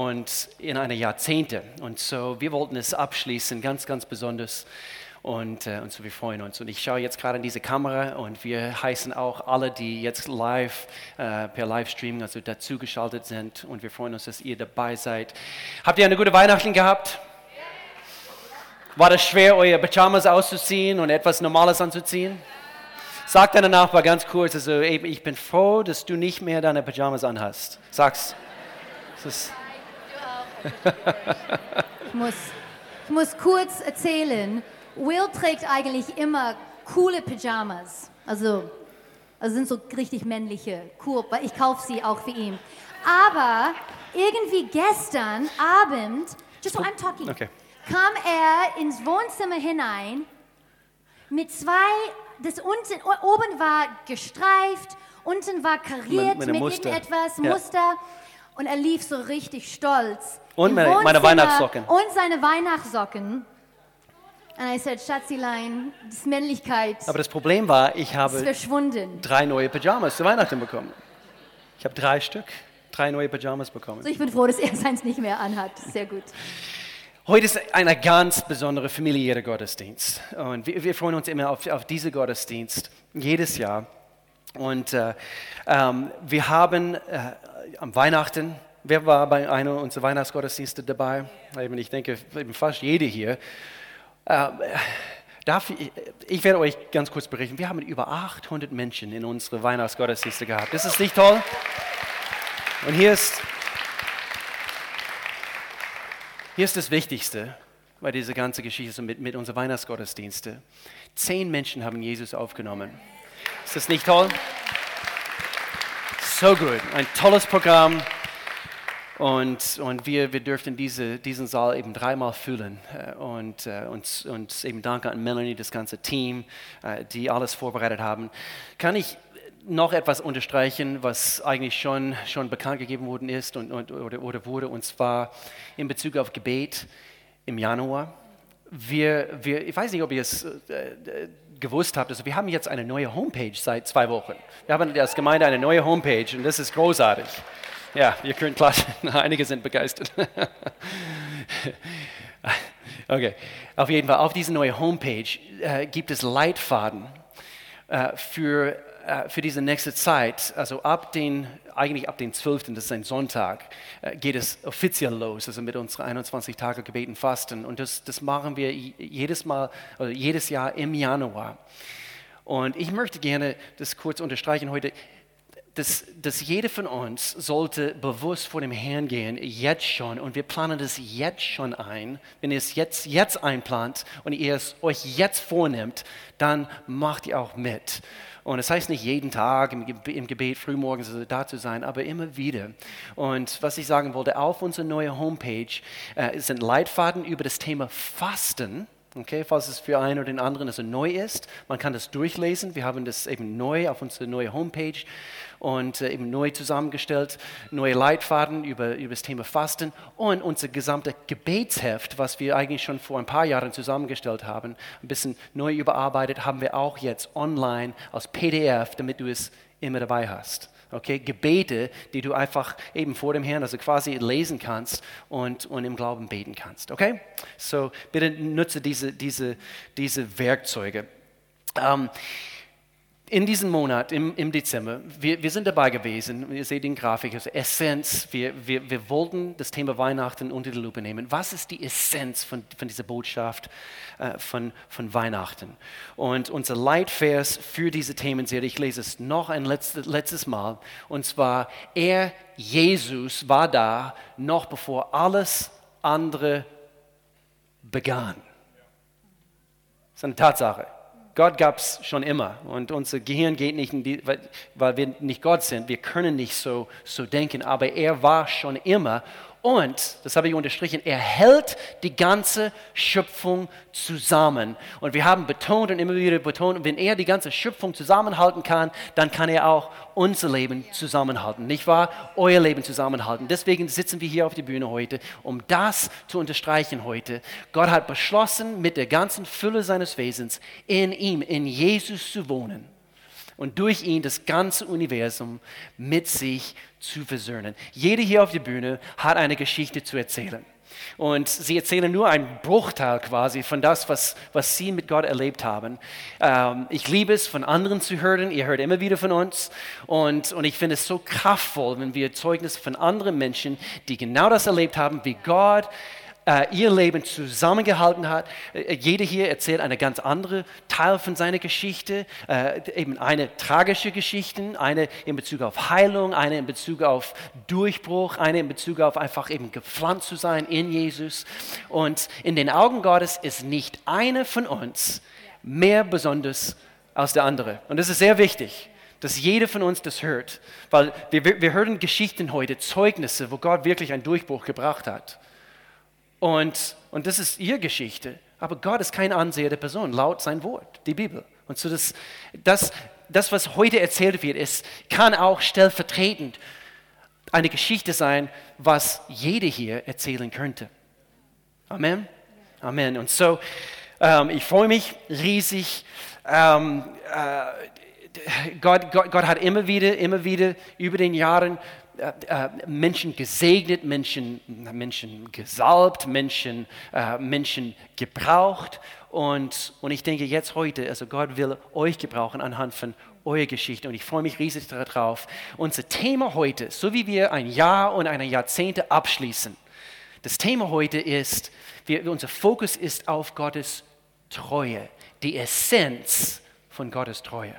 und in einer Jahrzehnte. Und so, wir wollten es abschließen, ganz, ganz besonders. Und, äh, und so, wir freuen uns. Und ich schaue jetzt gerade in diese Kamera und wir heißen auch alle, die jetzt live äh, per Livestreaming, also dazugeschaltet sind. Und wir freuen uns, dass ihr dabei seid. Habt ihr eine gute Weihnachten gehabt? War es schwer, eure Pyjamas auszuziehen und etwas Normales anzuziehen? Sag deinem Nachbar ganz kurz, also eben, ich bin froh, dass du nicht mehr deine Pyjamas anhast. Sag's. Ich muss, ich muss kurz erzählen, Will trägt eigentlich immer coole Pyjamas. Also, also sind so richtig männliche, cool, weil ich kaufe sie auch für ihn. Aber irgendwie gestern Abend, just so I'm talking, okay. kam er ins Wohnzimmer hinein mit zwei, das unten, oben war gestreift, unten war kariert mit, irgendetwas, ja. Muster. Und er lief so richtig stolz. Und meine, meine Weihnachtssocken. Und seine Weihnachtssocken. Und I said, Schatzilein, das Männlichkeit. Aber das Problem war, ich habe drei neue Pyjamas zu Weihnachten bekommen. Ich habe drei Stück, drei neue Pyjamas bekommen. So, ich bin froh, dass er seins nicht mehr anhat. Sehr gut. Heute ist ein ganz besonderer familiärer Gottesdienst. Und wir, wir freuen uns immer auf, auf diesen Gottesdienst, jedes Jahr. Und äh, ähm, wir haben äh, am Weihnachten, wer war bei einer unserer Weihnachtsgottesdienste dabei? Ich denke, fast jede hier. Äh, darf ich, ich werde euch ganz kurz berichten. Wir haben über 800 Menschen in unsere Weihnachtsgottesdienste gehabt. Das ist nicht toll? Und hier ist, hier ist das Wichtigste bei dieser ganzen Geschichte mit, mit unseren Weihnachtsgottesdiensten. Zehn Menschen haben Jesus aufgenommen. Ist das nicht toll? So gut. Ein tolles Programm. Und, und wir, wir dürften diese, diesen Saal eben dreimal füllen. Äh, und, äh, und, und eben danke an Melanie, das ganze Team, äh, die alles vorbereitet haben. Kann ich noch etwas unterstreichen, was eigentlich schon, schon bekannt gegeben worden ist und, und, oder, oder wurde, und zwar in Bezug auf Gebet im Januar. Wir, wir, ich weiß nicht, ob ihr es gewusst habt, also wir haben jetzt eine neue Homepage seit zwei Wochen. Wir haben als Gemeinde eine neue Homepage und das ist großartig. Ja, ihr könnt klatschen. Einige sind begeistert. okay, auf jeden Fall, auf dieser neuen Homepage äh, gibt es Leitfaden äh, für, für diese nächste Zeit. Also ab den, eigentlich ab den 12., das ist ein Sonntag, äh, geht es offiziell los, also mit unseren 21 Tage Gebeten Fasten. Und das, das machen wir jedes Mal, also jedes Jahr im Januar. Und ich möchte gerne das kurz unterstreichen heute dass, dass jeder von uns sollte bewusst vor dem Herrn gehen, jetzt schon. Und wir planen das jetzt schon ein. Wenn ihr es jetzt, jetzt einplant und ihr es euch jetzt vornimmt, dann macht ihr auch mit. Und es das heißt nicht jeden Tag im, Gebet frühmorgens da zu sein, aber immer wieder. Und was ich sagen wollte, auf unserer neuen Homepage äh, sind Leitfaden über das Thema Fasten. Okay, falls es für einen oder den anderen also neu ist, man kann das durchlesen. Wir haben das eben neu auf unserer neuen Homepage und äh, eben neu zusammengestellt, neue Leitfaden über, über das Thema Fasten und unser gesamtes Gebetsheft, was wir eigentlich schon vor ein paar Jahren zusammengestellt haben, ein bisschen neu überarbeitet, haben wir auch jetzt online als PDF, damit du es immer dabei hast. Okay, Gebete, die du einfach eben vor dem Herrn, also quasi lesen kannst und, und im Glauben beten kannst. Okay? So, bitte nutze diese, diese, diese Werkzeuge. Ähm, in diesem Monat, im, im Dezember, wir, wir, sind dabei gewesen, ihr seht den Grafik, also Essenz, wir, wir, wir wollten das Thema Weihnachten unter die Lupe nehmen. Was ist die Essenz von, von dieser Botschaft äh, von, von Weihnachten? Und unser Leitvers für diese Themenserie, ich lese es noch ein letztes, letztes Mal, und zwar, er, Jesus, war da, noch bevor alles andere begann. Das ist eine Tatsache. Gott gab es schon immer und unser Gehirn geht nicht, die, weil wir nicht Gott sind. Wir können nicht so, so denken, aber er war schon immer und, das habe ich unterstrichen, er hält die ganze Schöpfung zusammen. Und wir haben betont und immer wieder betont, wenn er die ganze Schöpfung zusammenhalten kann, dann kann er auch unser Leben zusammenhalten. Nicht wahr? Euer Leben zusammenhalten. Deswegen sitzen wir hier auf der Bühne heute, um das zu unterstreichen heute. Gott hat beschlossen, mit der ganzen Fülle seines Wesens in ihm, in Jesus zu wohnen. Und durch ihn das ganze Universum mit sich zu versöhnen. Jeder hier auf der Bühne hat eine Geschichte zu erzählen. Und sie erzählen nur einen Bruchteil quasi von das, was, was sie mit Gott erlebt haben. Ähm, ich liebe es, von anderen zu hören. Ihr hört immer wieder von uns. Und, und ich finde es so kraftvoll, wenn wir Zeugnisse von anderen Menschen, die genau das erlebt haben, wie Gott ihr Leben zusammengehalten hat. Äh, jeder hier erzählt eine ganz andere Teil von seiner Geschichte, äh, eben eine tragische Geschichte, eine in Bezug auf Heilung, eine in Bezug auf Durchbruch, eine in Bezug auf einfach eben gepflanzt zu sein in Jesus. Und in den Augen Gottes ist nicht eine von uns mehr besonders als der andere. Und das ist sehr wichtig dass jeder von uns das hört. Weil wir, wir hören Geschichten heute, Zeugnisse, wo Gott wirklich einen Durchbruch gebracht hat. Und, und das ist ihre Geschichte. Aber Gott ist keine ansehende Person, laut sein Wort, die Bibel. Und so das, das, das, was heute erzählt wird, ist, kann auch stellvertretend eine Geschichte sein, was jeder hier erzählen könnte. Amen. Amen. Und so, ähm, ich freue mich riesig. Ähm, äh, Gott, Gott, Gott, hat immer wieder, immer wieder über den Jahren Menschen gesegnet, Menschen, Menschen gesalbt, Menschen, äh, Menschen gebraucht. Und, und ich denke jetzt heute, also Gott will euch gebrauchen anhand von eurer Geschichte. Und ich freue mich riesig darauf. Unser Thema heute, so wie wir ein Jahr und eine Jahrzehnte abschließen, das Thema heute ist, wir, unser Fokus ist auf Gottes Treue, die Essenz von Gottes Treue.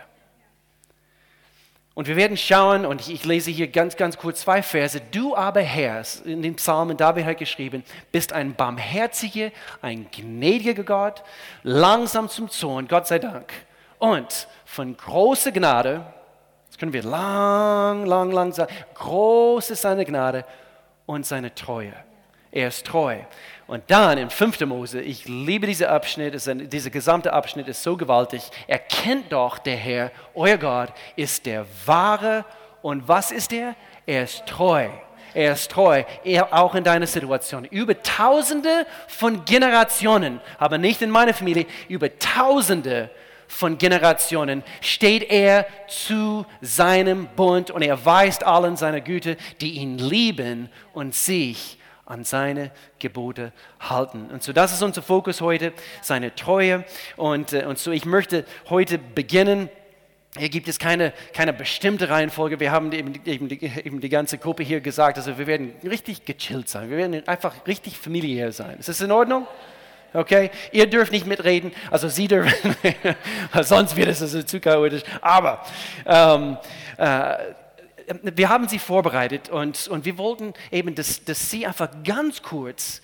Und wir werden schauen, und ich, lese hier ganz, ganz kurz zwei Verse. Du aber, Herr, in den Psalmen David hat geschrieben, bist ein barmherziger, ein gnädiger Gott, langsam zum Zorn, Gott sei Dank. Und von großer Gnade, das können wir lang, lang, lang sagen, groß ist seine Gnade und seine Treue. Er ist treu. Und dann in 5. Mose, ich liebe diesen Abschnitt, dieser gesamte Abschnitt ist so gewaltig. Erkennt doch, der Herr, euer Gott, ist der wahre. Und was ist er? Er ist treu. Er ist treu, er auch in deiner Situation. Über Tausende von Generationen, aber nicht in meiner Familie, über Tausende von Generationen steht er zu seinem Bund und er weist allen seine Güte, die ihn lieben und sich an seine Gebote halten. Und so, das ist unser Fokus heute, seine Treue. Und, äh, und so, ich möchte heute beginnen. Hier gibt es keine, keine bestimmte Reihenfolge. Wir haben eben, eben, eben die ganze Gruppe hier gesagt, also wir werden richtig gechillt sein. Wir werden einfach richtig familiär sein. Ist das in Ordnung? Okay? Ihr dürft nicht mitreden, also Sie dürfen, sonst wird es also zu chaotisch. Aber ähm, äh, wir haben sie vorbereitet und, und wir wollten eben, dass, dass sie einfach ganz kurz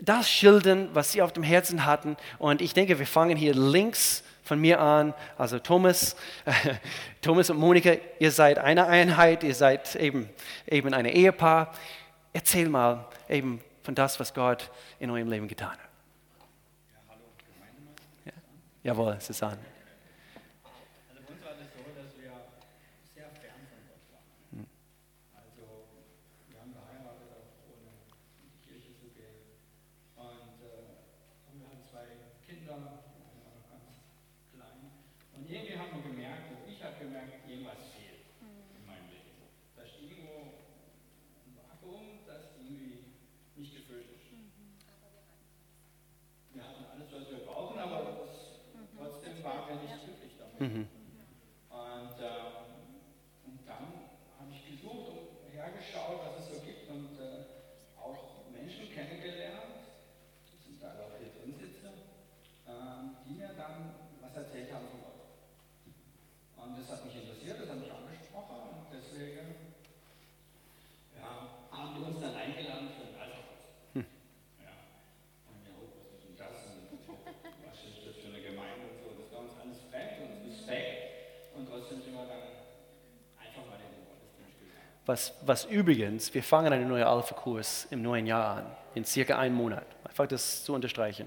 das schildern, was sie auf dem Herzen hatten. Und ich denke, wir fangen hier links von mir an. Also Thomas, Thomas und Monika, ihr seid eine Einheit, ihr seid eben, eben ein Ehepaar. Erzähl mal eben von das, was Gott in eurem Leben getan hat. Ja, hallo, ja. Jawohl, Susanne. Mhm. Und, äh, und dann habe ich gesucht und hergeschaut, was es so gibt und äh, auch Menschen kennengelernt, das sind da auch hier drin sitzen, äh, die mir dann was erzählt haben von Gott. Und das hat mich interessiert, das hat mich angesprochen und deswegen ja, haben die uns dann eingeladen für ein Alpha. Hm. Ja. Und ja, was ist denn das? was ist das für eine Gemeinde und so? Das war uns alles fremd und Respekt und trotzdem sind wir dann einfach mal in den Gottesdienst gegangen. Was, was übrigens, wir fangen einen neuen Alpha-Kurs im neuen Jahr an, in circa einem Monat. Einfach das zu unterstreichen.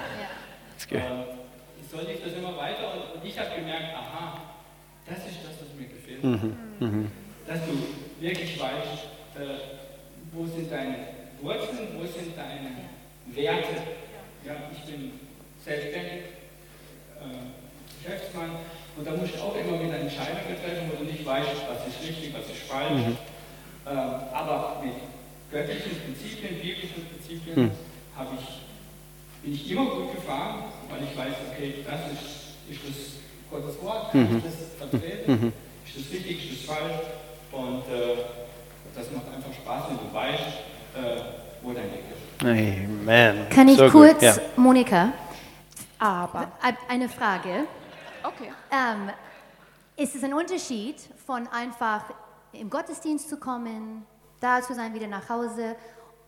Ich das vertreten, ist das richtig, ist das falsch und äh, das macht einfach Spaß, wenn du weißt, äh, wo dein Weg ist. Amen. Kann ich so kurz, Gut. Ja. Monika, Aber, ein- eine Frage. okay. Ähm, ist es ein Unterschied von einfach im Gottesdienst zu kommen, da zu sein, wieder nach Hause,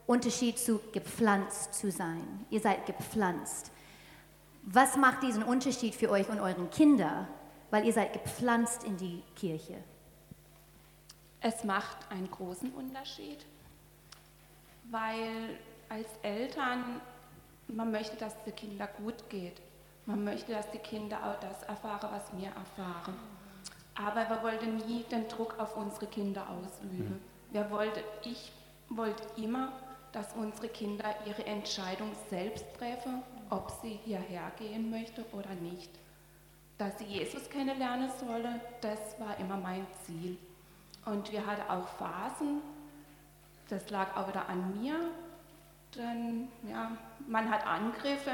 Unterschied zu gepflanzt zu sein? Ihr seid gepflanzt. Was macht diesen Unterschied für euch und euren Kinder? Weil ihr seid gepflanzt in die Kirche. Es macht einen großen Unterschied, weil als Eltern, man möchte, dass es den Kindern gut geht. Man möchte, dass die Kinder auch das erfahren, was wir erfahren. Aber wir wollten nie den Druck auf unsere Kinder ausüben. Wir wollte, ich wollte immer, dass unsere Kinder ihre Entscheidung selbst treffen, ob sie hierher gehen möchten oder nicht. Dass sie Jesus kennenlernen sollen, das war immer mein Ziel. Und wir hatten auch Phasen, das lag auch wieder an mir. Dann, ja, man hat Angriffe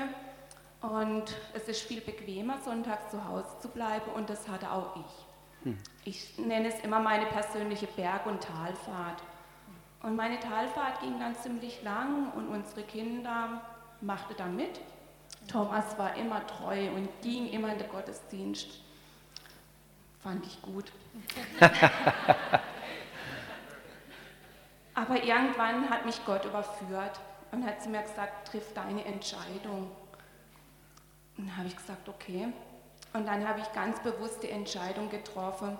und es ist viel bequemer, sonntags zu Hause zu bleiben und das hatte auch ich. Ich nenne es immer meine persönliche Berg- und Talfahrt. Und meine Talfahrt ging dann ziemlich lang und unsere Kinder machten da mit. Thomas war immer treu und ging immer in den Gottesdienst. Fand ich gut. Aber irgendwann hat mich Gott überführt und hat zu mir gesagt, triff deine Entscheidung. Und dann habe ich gesagt, okay. Und dann habe ich ganz bewusst die Entscheidung getroffen,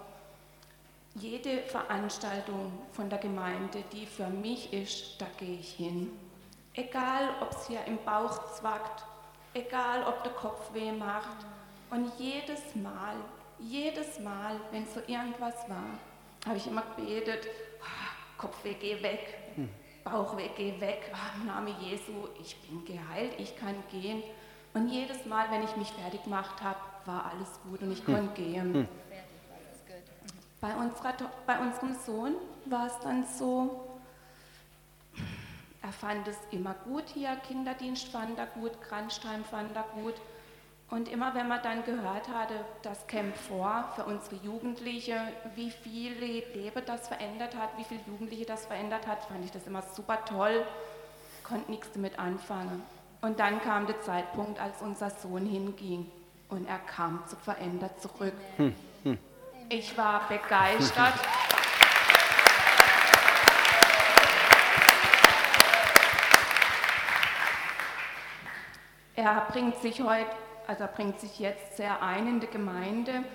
jede Veranstaltung von der Gemeinde, die für mich ist, da gehe ich hin. Egal, ob es hier im Bauch zwackt, egal, ob der Kopf weh macht. Und jedes Mal, jedes Mal, wenn so irgendwas war, habe ich immer gebetet, "Ah, Kopfweh, geh weg, Bauchweh, geh weg, Ah, im Namen Jesu, ich bin geheilt, ich kann gehen. Und jedes Mal, wenn ich mich fertig gemacht habe, war alles gut und ich konnte gehen. Bei, unserer, bei unserem Sohn war es dann so, er fand es immer gut hier, Kinderdienst fand er gut, Kranzheim fand er gut. Und immer wenn man dann gehört hatte, das Camp vor für unsere Jugendliche, wie viele Leben das verändert hat, wie viele Jugendliche das verändert hat, fand ich das immer super toll, konnte nichts damit anfangen. Und dann kam der Zeitpunkt, als unser Sohn hinging und er kam zu verändert zurück. Ich war begeistert. Er bringt sich heute, also er bringt sich jetzt sehr ein in die Gemeinde.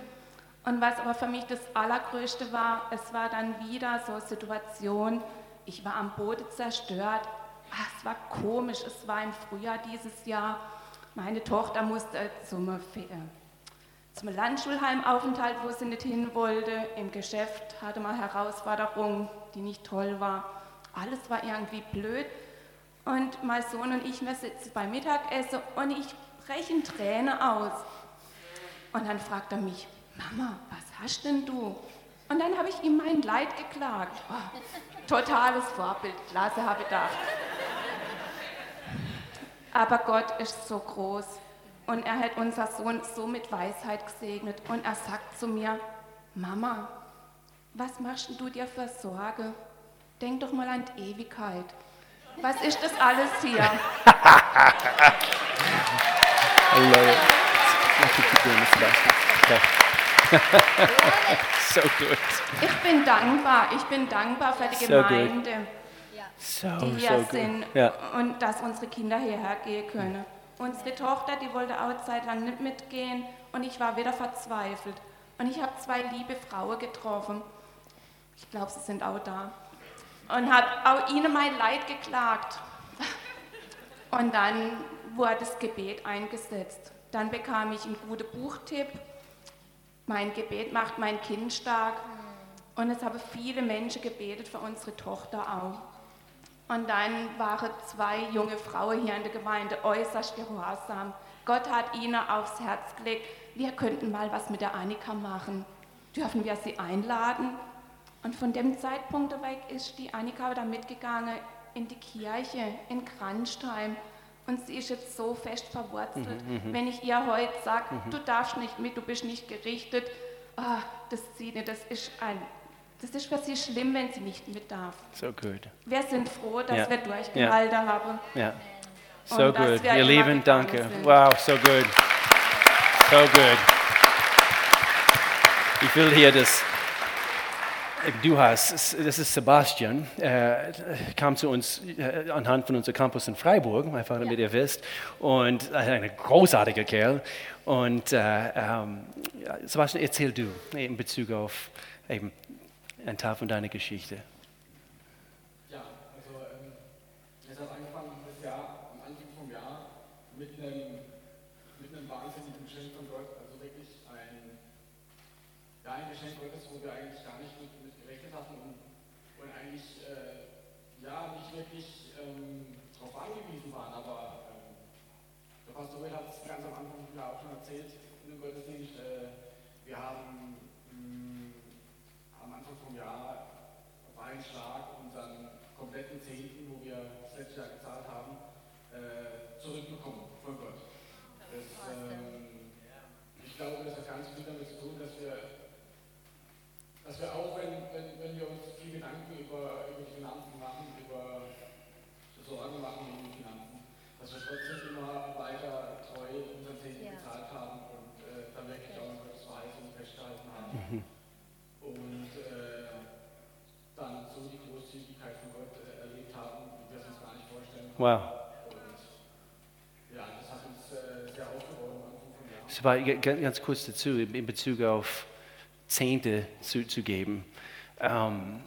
Und was aber für mich das Allergrößte war, es war dann wieder so eine Situation, ich war am Boden zerstört. Ach, es war komisch, es war im Frühjahr dieses Jahr. Meine Tochter musste zum, äh, zum Landschulheimaufenthalt, wo sie nicht hin wollte. Im Geschäft hatte man Herausforderungen, die nicht toll war. Alles war irgendwie blöd. Und mein Sohn und ich, wir sitzen beim Mittagessen und ich breche in Tränen aus. Und dann fragt er mich, Mama, was hast denn du? Und dann habe ich ihm mein Leid geklagt. Oh, totales Vorbild, klasse, habe ich gedacht. Aber Gott ist so groß und er hat unser Sohn so mit Weisheit gesegnet und er sagt zu mir, Mama, was machst du dir für Sorge? Denk doch mal an die Ewigkeit. Was ist das alles hier? I love it. Let's keep doing this, Sebastian. Okay. so good. Ich bin dankbar. Ich bin dankbar für die So. Gemeinde, So, die so hier good. sind Ja. und dass unsere Kinder hierher gehen können. Unsere Tochter, die wollte auch Zeit lang nicht mitgehen und ich war wieder verzweifelt. Und ich habe zwei liebe Frauen getroffen. Ich glaube, sie sind auch da. Und habe auch ihnen mein Leid geklagt. Und dann wurde das Gebet eingesetzt. Dann bekam ich einen guten Buchtipp. Mein Gebet macht mein Kind stark. Und es haben viele Menschen gebetet für unsere Tochter auch. Und dann waren zwei junge Frauen hier in der Gemeinde äußerst gehorsam. Gott hat ihnen aufs Herz gelegt, wir könnten mal was mit der Annika machen. Dürfen wir sie einladen? Und von dem Zeitpunkt weg ist die Annika da mitgegangen in die Kirche in Kranstein. Und sie ist jetzt so fest verwurzelt. Wenn ich ihr heute sage, du darfst nicht mit, du bist nicht gerichtet, ah, das zieht nicht, das ist ein, das ist für sie schlimm, wenn sie nicht mit darf. So good. Wir sind froh, dass Ja. wir durchgehalten haben. Ja. So wir Ihr Lieben, danke. sind. Wow, so good. So good. Ich will hier das. Du hast, das ist Sebastian, äh, kam zu uns äh, anhand von unserem Campus in Freiburg, einfach damit ihr wisst, und ein großartiger Kerl. Und äh, ähm, ja, Sebastian, erzähl du in Bezug auf eben einen Teil von deiner Geschichte. Ja, also ähm, es hat angefangen das Jahr, am Anfang vom Jahr, mit einem, mit einem wahnsinnigen Geschenk von Gott. Also wirklich ein, ja, ein Geschenk Gottes, wo wir eigentlich gar nicht mit, mit gerechnet hatten und, und eigentlich äh, ja, nicht wirklich ähm, darauf angewiesen waren. Aber ähm, der Pastor Will hat es ganz am Anfang ja auch schon erzählt in dem Gottesdienst. Äh, wir haben mh, am Anfang vom Jahr war ein Schlag unseren kompletten Zehnten, wo wir das letzte Jahr gezahlt haben, äh, zurückbekommen von Gott. Das, ähm, ich glaube, das hat ganz viel damit zu tun, dass wir, dass wir auch, wenn, wenn, wenn wir uns viel Gedanken über, über die Finanzen machen, über Sorgen machen um die Wir trotzdem immer weiter treu unseren Zehnten Ja. gezahlt haben und äh, dann wirklich auch Gottes Verheißung festgehalten haben. Und äh, dann so die Großzügigkeit von Gott äh, erlebt haben, wie wir es uns gar nicht vorstellen können. Wow. Und ja, das hat uns äh, sehr aufgebaut am Anfang. Aber ganz kurz dazu, in Bezug auf Zehnte zu, zu geben. Ähm,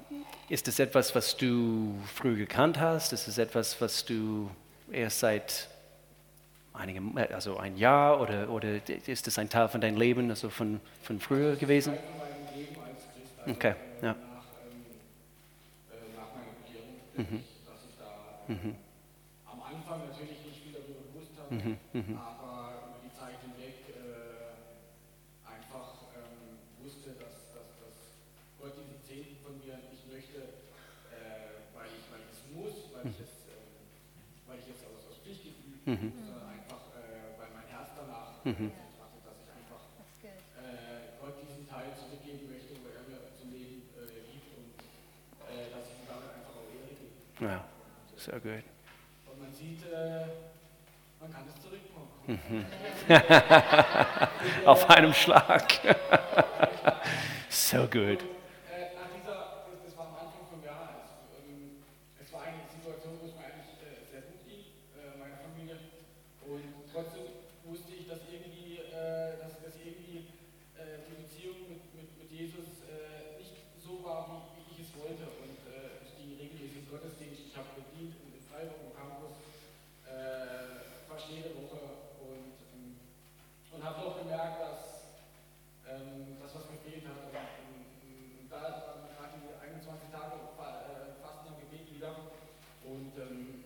ist das etwas, was du früh gekannt hast? Ist es etwas, was du erst seit einigem, äh, also ein Jahr oder, oder ist das ein Teil von deinem Leben, also von, von früher gewesen? Okay, ja. da äh, am Anfang natürlich nicht viel darüber gewusst habe, aber über die Zeit hinweg äh, einfach ähm, wusste, dass, dass, dass Gott diese Zehnten von mir nicht möchte, äh, weil, ich, weil ich es muss, weil ich es, ähm, weil ich es aus, aus Sondern einfach, äh, weil mein Herz danach trachtet, dass ich einfach äh, Gott diesen Teil zurückgeben möchte, wo er mir zum Leben äh, gibt und dass ich ihm damit einfach auch Ehre gebe. Ja, so gut. Und man sieht, man kann es zurückbekommen. Auf einem Schlag. so gut. Äh, nach dieser, das, das war am Anfang vom Jahr, es, ähm, es war eine Situation, wo es mir eigentlich äh, sehr gut ging, äh, meiner Familie. Und trotzdem wusste ich, dass irgendwie, äh, dass, dass irgendwie äh, die Beziehung mit, mit, mit Jesus äh, nicht so war, wie, wie ich es wollte. Und äh, ich ging regelmäßig in den Gottesdienst, ich habe gedient in Freiburg im Campus, äh, fast jede Woche und, ähm, und habe auch gemerkt, dass ähm, das, was mir fehlt hat. Und, und, da waren gerade die 21 Tage fa- äh, Fasten und Gebet wieder. Und, ähm,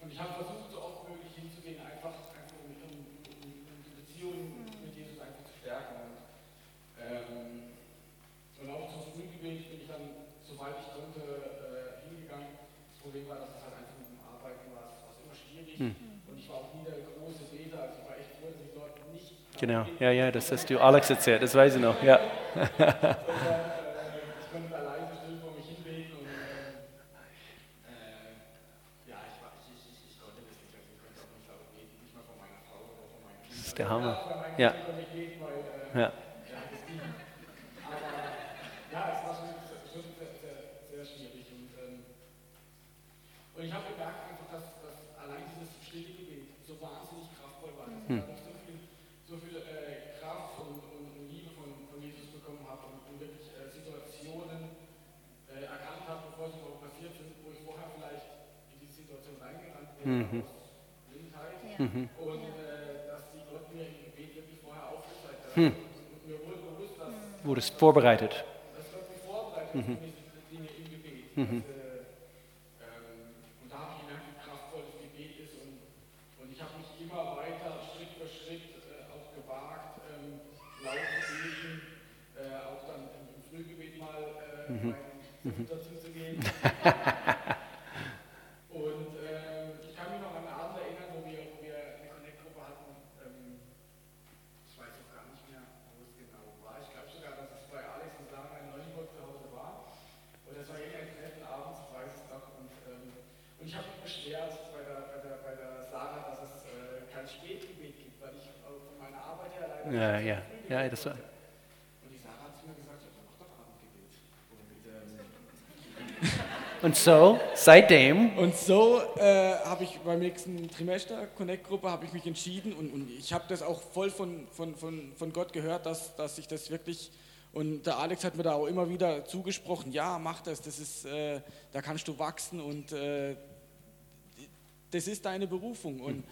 und ich habe versucht, so oft wie möglich hinzugehen, einfach, einfach um, um, um, um die Beziehung mit Jesus einfach zu stärken. Und, ähm, und auch zum Frühgebet bin ich dann, soweit ich konnte, äh, hingegangen. Das Problem war, dass es halt einfach mit dem Arbeiten war, es war immer schwierig. Und ich war auch nie der große Beter, also ich war echt froh, dass ich dort nicht Genau, ja, ja, das hast du Alex erzählt, das weiß ich noch, ja. sondern äh, ich der Hammer. Ja. Ja. Ja, es war schon, schon sehr, sehr, sehr schwierig. Und, ähm, und ich habe gemerkt einfach, dass, dass allein dieses stille Gebet so wahnsinnig kraftvoll war. Dass ich dadurch so viel, so viel äh, Kraft und, und, und Liebe von, von Jesus bekommen habe und, und wirklich äh, Situationen äh, erkannt habe, bevor sie überhaupt passiert sind, wo ich vorher vielleicht in die Situation reingerannt wäre aus Blindheit. Und äh, dass die Gott mir im Gebet wirklich vorher aufgezeigt hat. Und mir wurde bewusst, dass Wurde es vorbereitet. das wird mich vorbereitet für diese Dinge im Gebet. Das, äh, ähm, und da habe ich gemerkt, wie kraftvoll das Gebet ist. Und, und ich habe mich immer weiter, Schritt für Schritt, äh, auch gewagt, ähm, laut zu beten, äh, auch dann im, im Frühgebet mal äh, meinen dazu zu gehen. und ähm, ich kann mich noch an einen Abend erinnern, wo wir, wo wir eine Connect-Gruppe hatten. Ähm, ich weiß auch gar nicht mehr, wo es genau war. Ich glaube sogar, dass es bei Alex und Sarah in Neuenburg zu Hause war. Und das war irgendein Treffen abends, ich weiß es noch. Und, ähm, und ich habe mich beschwert bei der, bei, der, bei der Sarah, dass es äh, kein Spätgebet gibt, weil ich äh, von meiner Arbeit her leider Ja, kein ja. Frühgebet Ja, das war. konnte. Und die Sarah hat zu mir gesagt, ja, mach doch Abendgebet. Und ähm, Und so, seitdem, Und so äh, habe ich beim nächsten Trimester Connect-Gruppe habe ich mich entschieden und, und ich habe das auch voll von, von, von, von Gott gehört, dass, dass ich das wirklich und der Alex hat mir da auch immer wieder zugesprochen, ja mach das, das ist, äh, da kannst du wachsen und äh, das ist deine Berufung. Und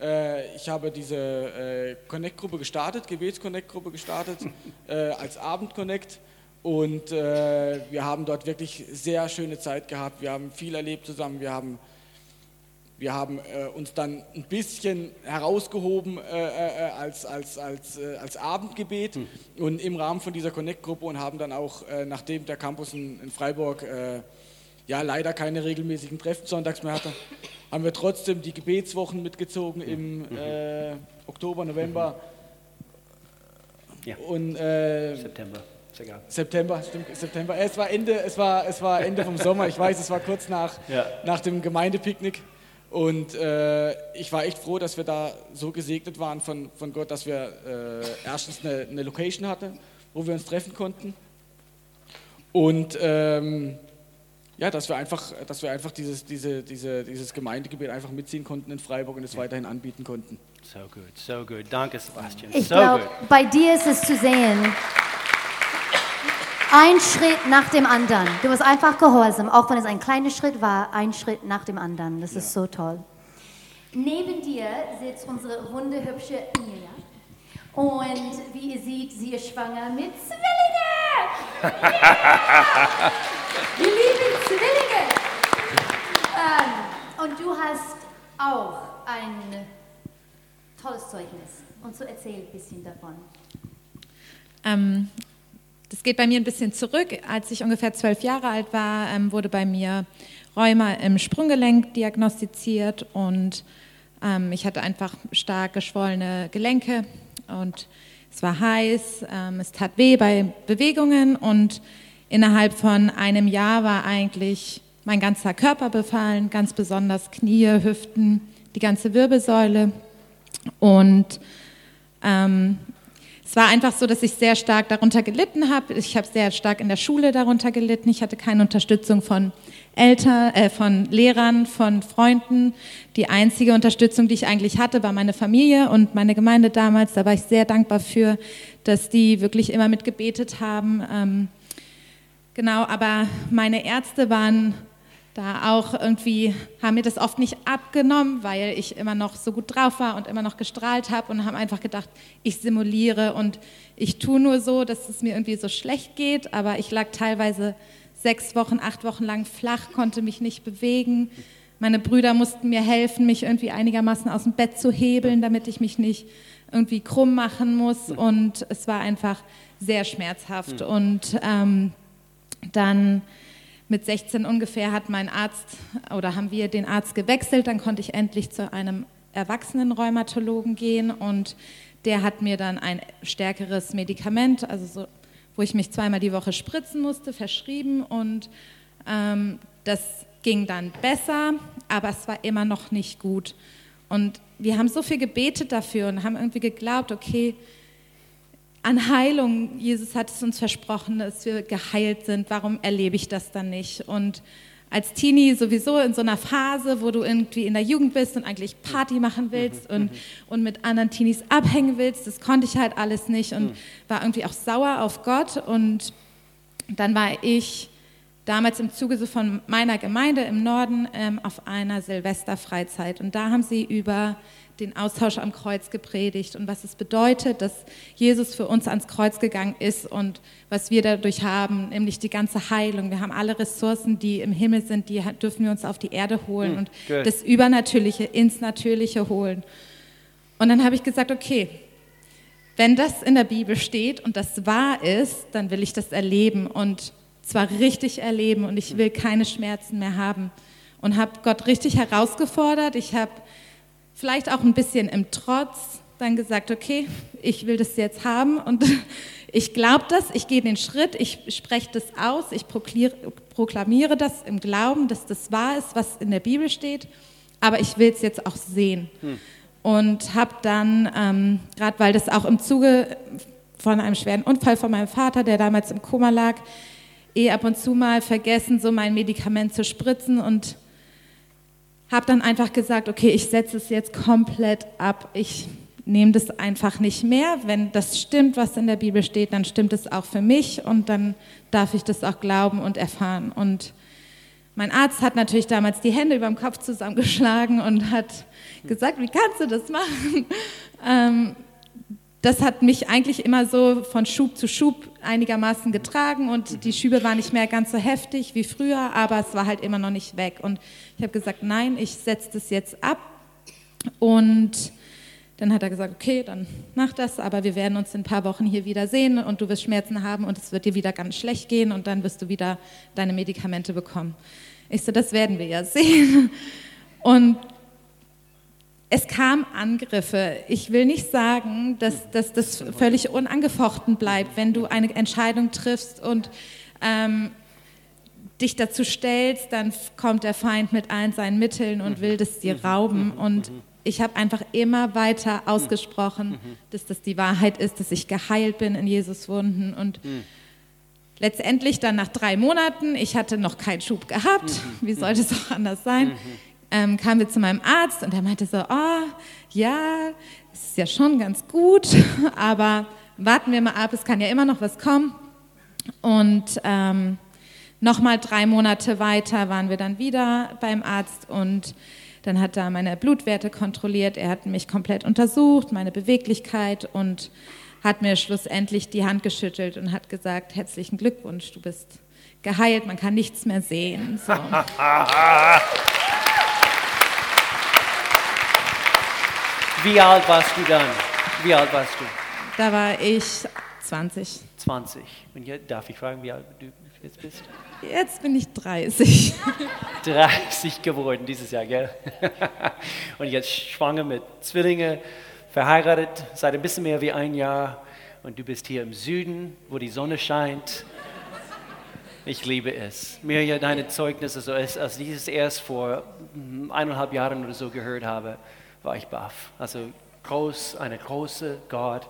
äh, ich habe diese äh, Connect-Gruppe gestartet, Gebets-Connect-Gruppe gestartet äh, als Abend-Connect und äh, wir haben dort wirklich sehr schöne Zeit gehabt. Wir haben viel erlebt zusammen. Wir haben, wir haben äh, uns dann ein bisschen herausgehoben äh, äh, als, als, als, äh, als Abendgebet und im Rahmen von dieser Connect-Gruppe und haben dann auch, äh, nachdem der Campus in, in Freiburg äh, ja leider keine regelmäßigen Treffen sonntags mehr hatte, haben wir trotzdem die Gebetswochen mitgezogen im äh, Oktober, November Ja. und äh, September, ist egal. September, stimmt, September. Es war Ende, es war, es war Ende vom Sommer. Ich weiß, es war kurz nach, Ja. nach dem Gemeindepicknick. Und äh, ich war echt froh, dass wir da so gesegnet waren von, von Gott, dass wir äh, erstens eine, eine Location hatten, wo wir uns treffen konnten. Und ähm, ja, dass wir einfach, dass wir einfach dieses, diese, diese, dieses Gemeindegebiet einfach mitziehen konnten in Freiburg und es weiterhin anbieten konnten. So good, so good. Danke, Sebastian. Ich so glaube, good. bei dir ist es zu sehen, ein Schritt nach dem anderen. Du warst einfach gehorsam, auch wenn es ein kleiner Schritt war, ein Schritt nach dem anderen. Das ist so toll. Neben dir sitzt unsere wunderhübsche Emilia. Und wie ihr seht, sie ist schwanger mit Zwillinge. Ja! Wir lieben Zwillinge. Ähm, und du hast auch ein tolles Zeugnis. Und so erzähl ein bisschen davon. Ähm, das geht bei mir ein bisschen zurück. Als ich ungefähr zwölf Jahre alt war, ähm, wurde bei mir Rheuma im Sprunggelenk diagnostiziert und ähm, ich hatte einfach stark geschwollene Gelenke und es war heiß, ähm, es tat weh bei Bewegungen und innerhalb von einem Jahr war eigentlich mein ganzer Körper befallen, ganz besonders Knie, Hüften, die ganze Wirbelsäule und ähm, es war einfach so, dass ich sehr stark darunter gelitten habe. Ich habe sehr stark in der Schule darunter gelitten. Ich hatte keine Unterstützung von Eltern, äh, von Lehrern, von Freunden. Die einzige Unterstützung, die ich eigentlich hatte, war meine Familie und meine Gemeinde damals. Da war ich sehr dankbar für, dass die wirklich immer mitgebetet haben. Ähm, genau, aber meine Ärzte waren da auch irgendwie, haben mir das oft nicht abgenommen, weil ich immer noch so gut drauf war und immer noch gestrahlt habe und haben einfach gedacht, ich simuliere und ich tue nur so, dass es mir irgendwie so schlecht geht, aber ich lag teilweise sechs Wochen, acht Wochen lang flach, konnte mich nicht bewegen. Meine Brüder mussten mir helfen, mich irgendwie einigermaßen aus dem Bett zu hebeln, damit ich mich nicht irgendwie krumm machen muss. Und es war einfach sehr schmerzhaft. Und ähm, dann mit 16 ungefähr hat mein Arzt oder haben wir den Arzt gewechselt, dann konnte ich endlich zu einem erwachsenen Rheumatologen gehen und der hat mir dann ein stärkeres Medikament, also so, wo ich mich zweimal die Woche spritzen musste, verschrieben und ähm, das ging dann besser, aber es war immer noch nicht gut. Und wir haben so viel gebetet dafür und haben irgendwie geglaubt, okay, an Heilung, Jesus hat es uns versprochen, dass wir geheilt sind, warum erlebe ich das dann nicht? Und als Teenie sowieso in so einer Phase, wo du irgendwie in der Jugend bist und eigentlich Party machen willst und, und mit anderen Teenies abhängen willst, das konnte ich halt alles nicht und war irgendwie auch sauer auf Gott. Und dann war ich damals im Zuge so von meiner Gemeinde im Norden ähm, auf einer Silvesterfreizeit. Und da haben sie über den Austausch am Kreuz gepredigt und was es bedeutet, dass Jesus für uns ans Kreuz gegangen ist und was wir dadurch haben, nämlich die ganze Heilung. Wir haben alle Ressourcen, die im Himmel sind, die dürfen wir uns auf die Erde holen Hm, und good. das Übernatürliche ins Natürliche holen. Und dann habe ich gesagt, okay, wenn das in der Bibel steht und das wahr ist, dann will ich das erleben und zwar richtig erleben und ich will keine Schmerzen mehr haben. Und habe Gott richtig herausgefordert. Ich habe vielleicht auch ein bisschen im Trotz dann gesagt, okay, ich will das jetzt haben und ich glaube das, ich gehe den Schritt, ich spreche das aus, ich proklamiere das im Glauben, dass das wahr ist, was in der Bibel steht, aber ich will es jetzt auch sehen. Und habe dann, ähm, gerade weil das auch im Zuge von einem schweren Unfall von meinem Vater, der damals im Koma lag, eh ab und zu mal vergessen, so mein Medikament zu spritzen und habe dann einfach gesagt, okay, ich setze es jetzt komplett ab. Ich nehme das einfach nicht mehr. Wenn das stimmt, was in der Bibel steht, dann stimmt es auch für mich und dann darf ich das auch glauben und erfahren. Und mein Arzt hat natürlich damals die Hände über dem Kopf zusammengeschlagen und hat gesagt, wie kannst du das machen? Ähm, das hat mich eigentlich immer so von Schub zu Schub einigermaßen getragen und die Schübe waren nicht mehr ganz so heftig wie früher, aber es war halt immer noch nicht weg. Und ich habe gesagt, nein, ich setze das jetzt ab. Und dann hat er gesagt, okay, dann mach das, aber wir werden uns in ein paar Wochen hier wieder sehen und du wirst Schmerzen haben und es wird dir wieder ganz schlecht gehen und dann wirst du wieder deine Medikamente bekommen. Ich so, das werden wir ja sehen. Und es kamen Angriffe. Ich will nicht sagen, dass, dass das völlig unangefochten bleibt, wenn du eine Entscheidung triffst und ähm, dich dazu stellst, dann kommt der Feind mit allen seinen Mitteln und will das dir rauben. Und ich habe einfach immer weiter ausgesprochen, dass das die Wahrheit ist, dass ich geheilt bin in Jesus Wunden. Und letztendlich dann nach drei Monaten, ich hatte noch keinen Schub gehabt, wie sollte es auch anders sein, ähm, kamen wir zu meinem Arzt und er meinte so, oh, ja, es ist ja schon ganz gut, aber warten wir mal ab, es kann ja immer noch was kommen. Und ähm, nochmal drei Monate weiter waren wir dann wieder beim Arzt und dann hat er meine Blutwerte kontrolliert, er hat mich komplett untersucht, meine Beweglichkeit und hat mir schlussendlich die Hand geschüttelt und hat gesagt, herzlichen Glückwunsch, du bist geheilt, man kann nichts mehr sehen. So. Wie alt warst du dann? Wie alt warst du? Da war ich 20. 20. Und jetzt darf ich fragen, wie alt du jetzt bist? Jetzt bin ich 30. 30 geworden dieses Jahr, gell? Und jetzt schwanger mit Zwillinge, verheiratet, seit ein bisschen mehr wie ein Jahr. Und du bist hier im Süden, wo die Sonne scheint. Ich liebe es. Mirja, deine Zeugnisse, so als, ich es erst vor mm, eineinhalb Jahren oder so gehört habe, war ich baff. Also groß, eine große Gott.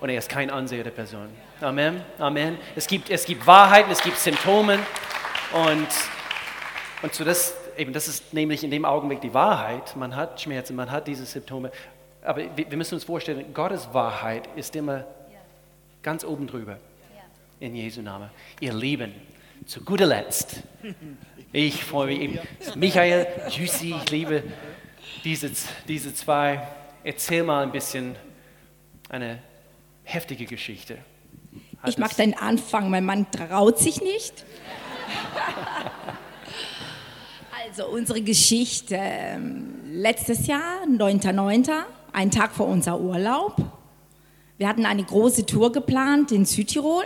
Und er ist kein Anseher der Person. Amen. Amen. Es gibt, es gibt Wahrheiten, es gibt Symptome. Und und so das, eben, das ist nämlich in dem Augenblick die Wahrheit. Man hat Schmerzen, man hat diese Symptome. Aber wir, müssen uns vorstellen, Gottes Wahrheit ist immer ganz oben drüber. In Jesu Namen. Ihr Lieben, zu guter Letzt, ich freue mich eben, Michael, Jussi, ich liebe diese, diese zwei. Erzähl mal ein bisschen eine heftige Geschichte. Hat Ich mag den Anfang, mein Mann traut sich nicht. Also unsere Geschichte. ähm, Letztes Jahr, 9.9., ein Tag vor unser Urlaub. Wir hatten eine große Tour geplant in Südtirol.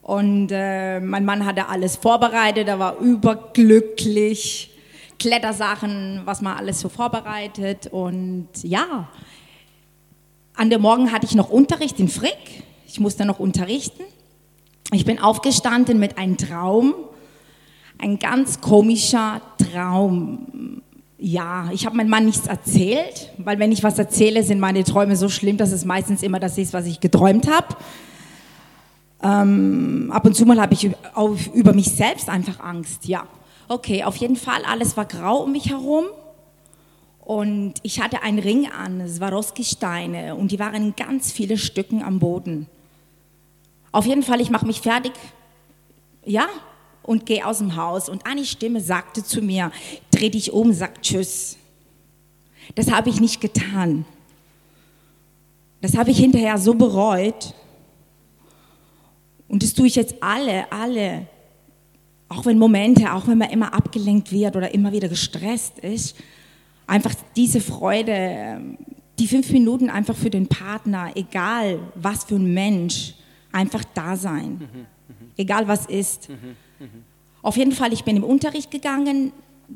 Und äh, mein Mann hatte alles vorbereitet, er war überglücklich. Klettersachen, was man alles so vorbereitet. Und ja, an dem Morgen hatte ich noch Unterricht in Frick. Ich musste noch unterrichten. Ich bin aufgestanden mit einem Traum, ein ganz komischer Traum. Ja, ich habe meinem Mann nichts erzählt, weil wenn ich was erzähle, sind meine Träume so schlimm, dass es meistens immer das ist, was ich geträumt habe. Ähm, ab und zu mal habe ich über mich selbst einfach Angst, ja. Okay, auf jeden Fall, alles war grau um mich herum und ich hatte einen Ring an, es war Roskesteine und die waren in ganz viele Stücken am Boden. Auf jeden Fall, ich mache mich fertig, ja, und gehe aus dem Haus und eine Stimme sagte zu mir, dreh dich um, sag Tschüss. Das habe ich nicht getan. Das habe ich hinterher so bereut. Und das tue ich jetzt alle, alle. Auch wenn Momente, auch wenn man immer abgelenkt wird oder immer wieder gestresst ist, einfach diese Freude, die fünf Minuten einfach für den Partner, egal was für ein Mensch, einfach da sein. Mhm, egal was ist. Mhm. Auf jeden Fall, ich bin im Unterricht gegangen,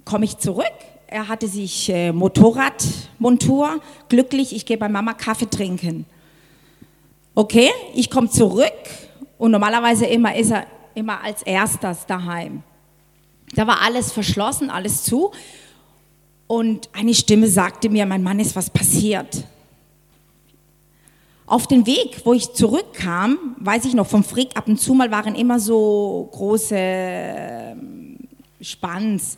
komme ich zurück. Er hatte sich äh, Motorradmontur, glücklich, ich gehe bei Mama Kaffee trinken. Okay, ich komme zurück und normalerweise immer ist er immer als erstes daheim. Da war alles verschlossen, alles zu. Und eine Stimme sagte mir, mein Mann ist was passiert. Auf dem Weg, wo ich zurückkam, weiß ich noch, vom Frick ab und zu mal waren immer so große ähm, Spanns.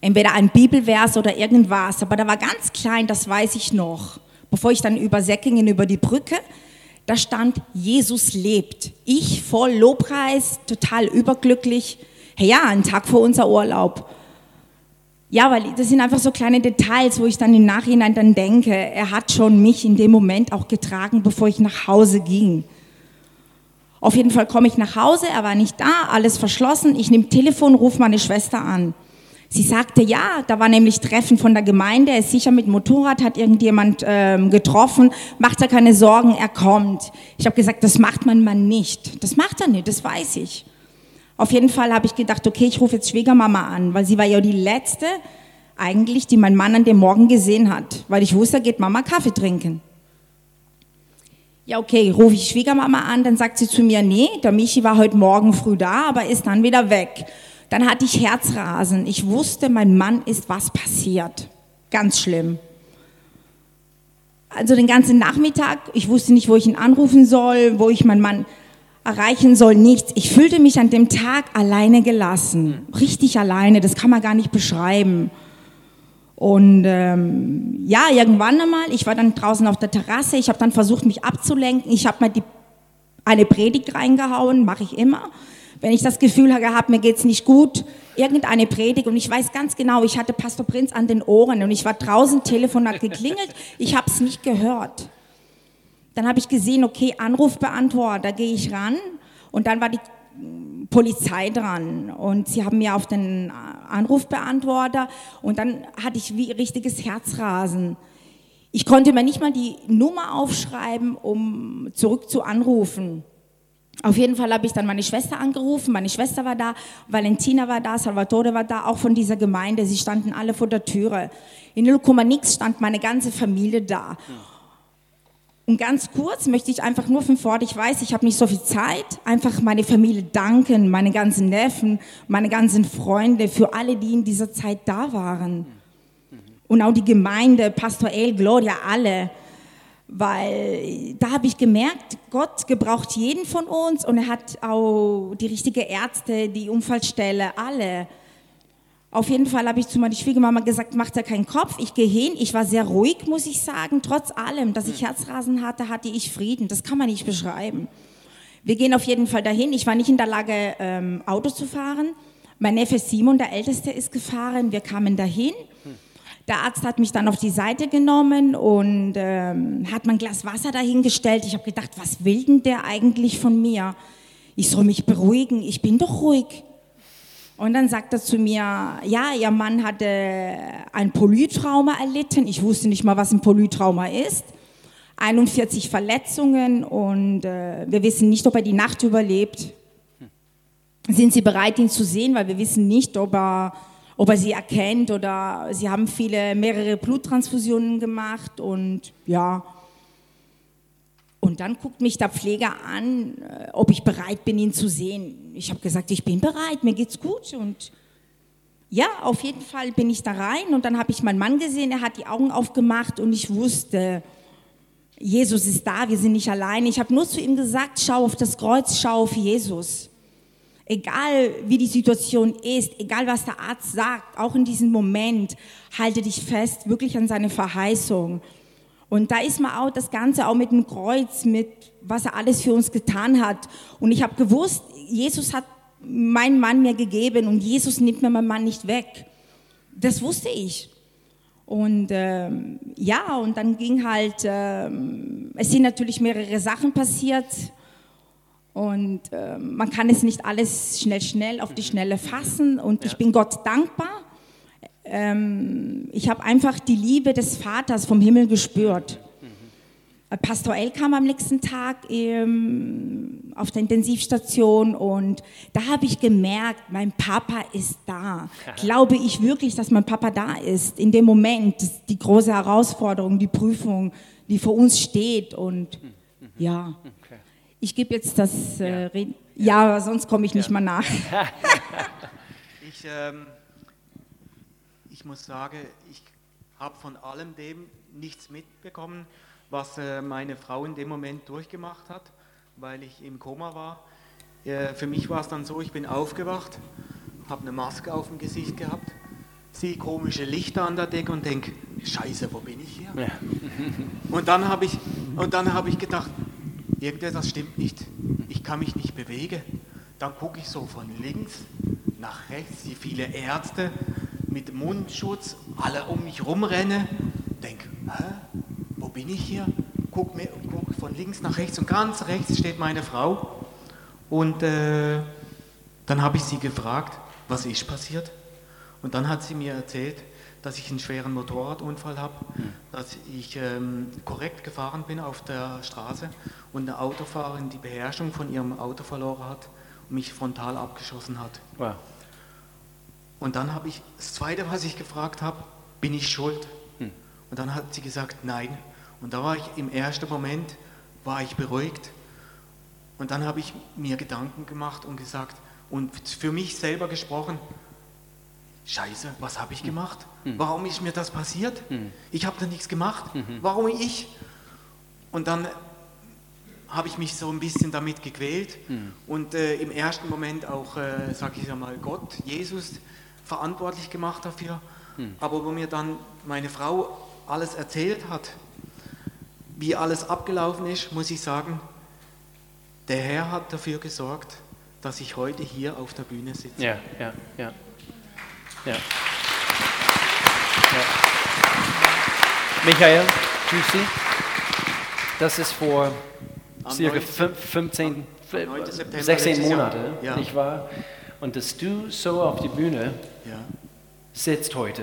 Entweder ein Bibelvers oder irgendwas, aber da war ganz klein, das weiß ich noch. Bevor ich dann über Säckingen, über die Brücke, da stand, Jesus lebt. Ich voll Lobpreis, total überglücklich. Hey, ja, ein Tag vor unser Urlaub. Ja, weil das sind einfach so kleine Details, wo ich dann im Nachhinein dann denke, er hat schon mich in dem Moment auch getragen, bevor ich nach Hause ging. Auf jeden Fall komme ich nach Hause, er war nicht da, alles verschlossen. Ich nehme Telefon, rufe meine Schwester an. Sie sagte, ja, da war nämlich Treffen von der Gemeinde, er ist sicher mit Motorrad, hat irgendjemand ähm, getroffen, macht er keine Sorgen, er kommt. Ich habe gesagt, das macht mein Mann nicht. Das macht er nicht, das weiß ich. Auf jeden Fall habe ich gedacht, okay, ich rufe jetzt Schwiegermama an, weil sie war ja die letzte eigentlich, die mein Mann an dem Morgen gesehen hat, weil ich wusste, geht Mama Kaffee trinken. Ja, okay, rufe ich Schwiegermama an, dann sagt sie zu mir, nee, der Michi war heute Morgen früh da, aber ist dann wieder weg. Dann hatte ich Herzrasen. Ich wusste, mein Mann ist was passiert. Ganz schlimm. Also den ganzen Nachmittag, ich wusste nicht, wo ich ihn anrufen soll, wo ich meinen Mann erreichen soll, nichts. Ich fühlte mich an dem Tag alleine gelassen, richtig alleine, das kann man gar nicht beschreiben. Und ähm, ja, irgendwann einmal, ich war dann draußen auf der Terrasse, ich habe dann versucht, mich abzulenken, ich habe mal die, eine Predigt reingehauen, mache ich immer. Wenn ich das Gefühl habe gehabt, mir geht's nicht gut, irgendeine Predigt und ich weiß ganz genau, ich hatte Pastor Prinz an den Ohren und ich war draußen, Telefon hat geklingelt, ich habe es nicht gehört. Dann habe ich gesehen, okay, Anrufbeantworter, da gehe ich ran und dann war die Polizei dran und sie haben mir auf den Anrufbeantworter und dann hatte ich wie richtiges Herzrasen. Ich konnte mir nicht mal die Nummer aufschreiben, um zurück zu anrufen. Auf jeden Fall habe ich dann meine Schwester angerufen, meine Schwester war da, Valentina war da, Salvatore war da, auch von dieser Gemeinde, sie standen alle vor der Türe. In 0,nix stand meine ganze Familie da. Und ganz kurz möchte ich einfach nur von Wort, ich weiß, ich habe nicht so viel Zeit, einfach meine Familie danken, meine ganzen Neffen, meine ganzen Freunde, für alle, die in dieser Zeit da waren. Und auch die Gemeinde, Pastor El, Gloria, alle. Weil da habe ich gemerkt, Gott gebraucht jeden von uns und er hat auch die richtigen Ärzte, die Unfallstelle, alle. Auf jeden Fall habe ich zu meiner Schwiegermama gesagt, macht er keinen Kopf, ich gehe hin. Ich war sehr ruhig, muss ich sagen. Trotz allem, dass ich Herzrasen hatte, hatte ich Frieden. Das kann man nicht beschreiben. Wir gehen auf jeden Fall dahin. Ich war nicht in der Lage, ähm, Auto zu fahren. Mein Neffe Simon, der Älteste, ist gefahren. Wir kamen dahin. Der Arzt hat mich dann auf die Seite genommen und ähm, hat mein Glas Wasser dahingestellt. Ich habe gedacht, was will denn der eigentlich von mir? Ich soll mich beruhigen. Ich bin doch ruhig. Und dann sagt er zu mir, ja, ihr Mann hatte ein Polytrauma erlitten. Ich wusste nicht mal, was ein Polytrauma ist. 41 Verletzungen und äh, wir wissen nicht, ob er die Nacht überlebt. Sind Sie bereit, ihn zu sehen? Weil wir wissen nicht, ob er, ob er sie erkennt oder sie haben viele, mehrere Bluttransfusionen gemacht und ja, und dann guckt mich der Pfleger an, äh, ob ich bereit bin, ihn zu sehen. Ich habe gesagt, ich bin bereit, mir geht's gut. Und ja, auf jeden Fall bin ich da rein und dann habe ich meinen Mann gesehen, er hat die Augen aufgemacht und ich wusste, Jesus ist da, wir sind nicht allein. Ich habe nur zu ihm gesagt, schau auf das Kreuz, schau auf Jesus. Egal wie die Situation ist, egal was der Arzt sagt, auch in diesem Moment, halte dich fest, wirklich an seine Verheißung. Und da ist mir auch das Ganze auch mit dem Kreuz, mit was er alles für uns getan hat. Und ich habe gewusst, Jesus hat meinen Mann mir gegeben und Jesus nimmt mir meinen Mann nicht weg. Das wusste ich. Und ähm, ja, und dann ging halt, ähm, es sind natürlich mehrere Sachen passiert und ähm, man kann es nicht alles schnell, schnell auf die Schnelle fassen und ich bin Gott dankbar. Ähm, ich habe einfach die Liebe des Vaters vom Himmel gespürt. Äh, Pastor L kam am nächsten Tag ähm, auf der Intensivstation und da habe ich gemerkt, mein Papa ist da. Glaube ich wirklich, dass mein Papa da ist? In dem Moment, die große Herausforderung, die Prüfung, die vor uns steht und ja. Ich gebe jetzt das äh, Reden. Ja, sonst komme ich nicht mal nach. Ich, ähm, ich muss sagen, ich habe von allem dem nichts mitbekommen, was äh, meine Frau in dem Moment durchgemacht hat, weil ich im Koma war. Äh, für mich war es dann so, ich bin aufgewacht, habe eine Maske auf dem Gesicht gehabt, sehe komische Lichter an der Decke und denke, scheiße, wo bin ich hier? Ja. Und dann habe ich, und dann habe ich gedacht, irgendetwas stimmt nicht. Ich kann mich nicht bewegen. Dann gucke ich so von links nach rechts, die viele Ärzte mit Mundschutz, alle um mich rumrennen. Denke? Wo bin ich hier? Guck, mir, guck von links nach rechts und ganz rechts steht meine Frau. Und äh, dann habe ich sie gefragt, was ist passiert? Und dann hat sie mir erzählt, dass ich einen schweren Motorradunfall habe, dass ich ähm, korrekt gefahren bin auf der Straße und eine Autofahrerin die Beherrschung von ihrem Auto verloren hat und mich frontal abgeschossen hat. Wow. Und dann habe ich, das Zweite, was ich gefragt habe, bin ich schuld? Und dann hat sie gesagt, nein. Und da war ich im ersten Moment, war ich beruhigt. Und dann habe ich mir Gedanken gemacht und gesagt, und für mich selber gesprochen, Scheiße, was habe ich gemacht? Warum ist mir das passiert? Ich habe da nichts gemacht. Warum ich? Und dann habe ich mich so ein bisschen damit gequält und äh, im ersten Moment auch, äh, sage ich mal, Gott, Jesus verantwortlich gemacht dafür. Aber wo mir dann meine Frau alles erzählt hat, wie alles abgelaufen ist, muss ich sagen, der Herr hat dafür gesorgt, dass ich heute hier auf der Bühne sitze. Ja, ja, ja. Ja. ja. Michael, grüß Sie. Das ist vor Am circa 9. fünf- 15, am 9. September 16 letztes Jahr. Monate, Ja. nicht wahr? Und dass du so auf die Bühne sitzt heute,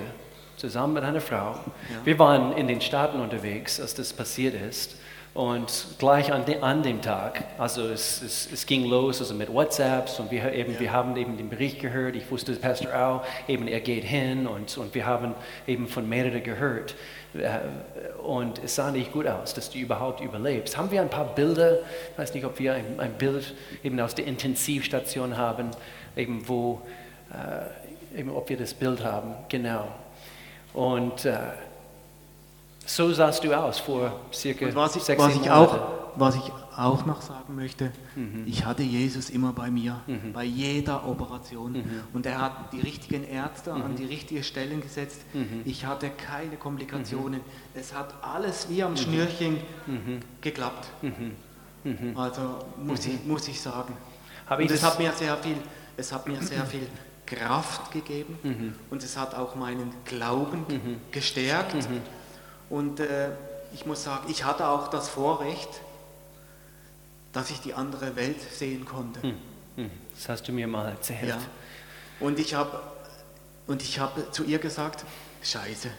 zusammen mit einer Frau. Wir waren in den Staaten unterwegs, als das passiert ist. Und gleich an, de, an dem Tag, also es, es, es ging los also mit WhatsApps und wir, eben, wir haben eben den Bericht gehört. Ich wusste, Pastor Au, eben er geht hin und, und wir haben eben von mehreren gehört. Äh, Und es sah nicht gut aus, dass du überhaupt überlebst. Haben wir ein paar Bilder, ich weiß nicht, ob wir ein, ein Bild eben aus der Intensivstation haben, eben wo, äh, eben ob wir das Bild haben, genau. Und äh, so sahst du aus vor circa Und was ich, sechs, was, ich auch, was ich auch noch sagen möchte, ich hatte Jesus immer bei mir, bei jeder Operation. Und er hat die richtigen Ärzte an die richtigen Stellen gesetzt. Ich hatte keine Komplikationen. Es hat alles wie am Schnürchen geklappt. Also muss, ich, muss ich sagen. Habe Und es das- hat mir sehr viel, es hat mir sehr viel Kraft gegeben. Und es hat auch meinen Glauben gestärkt. Und äh, ich muss sagen, ich hatte auch das Vorrecht, dass ich die andere Welt sehen konnte. Hm, Das hast du mir mal erzählt. Ja. Und ich habe und ich habe zu ihr gesagt, Scheiße,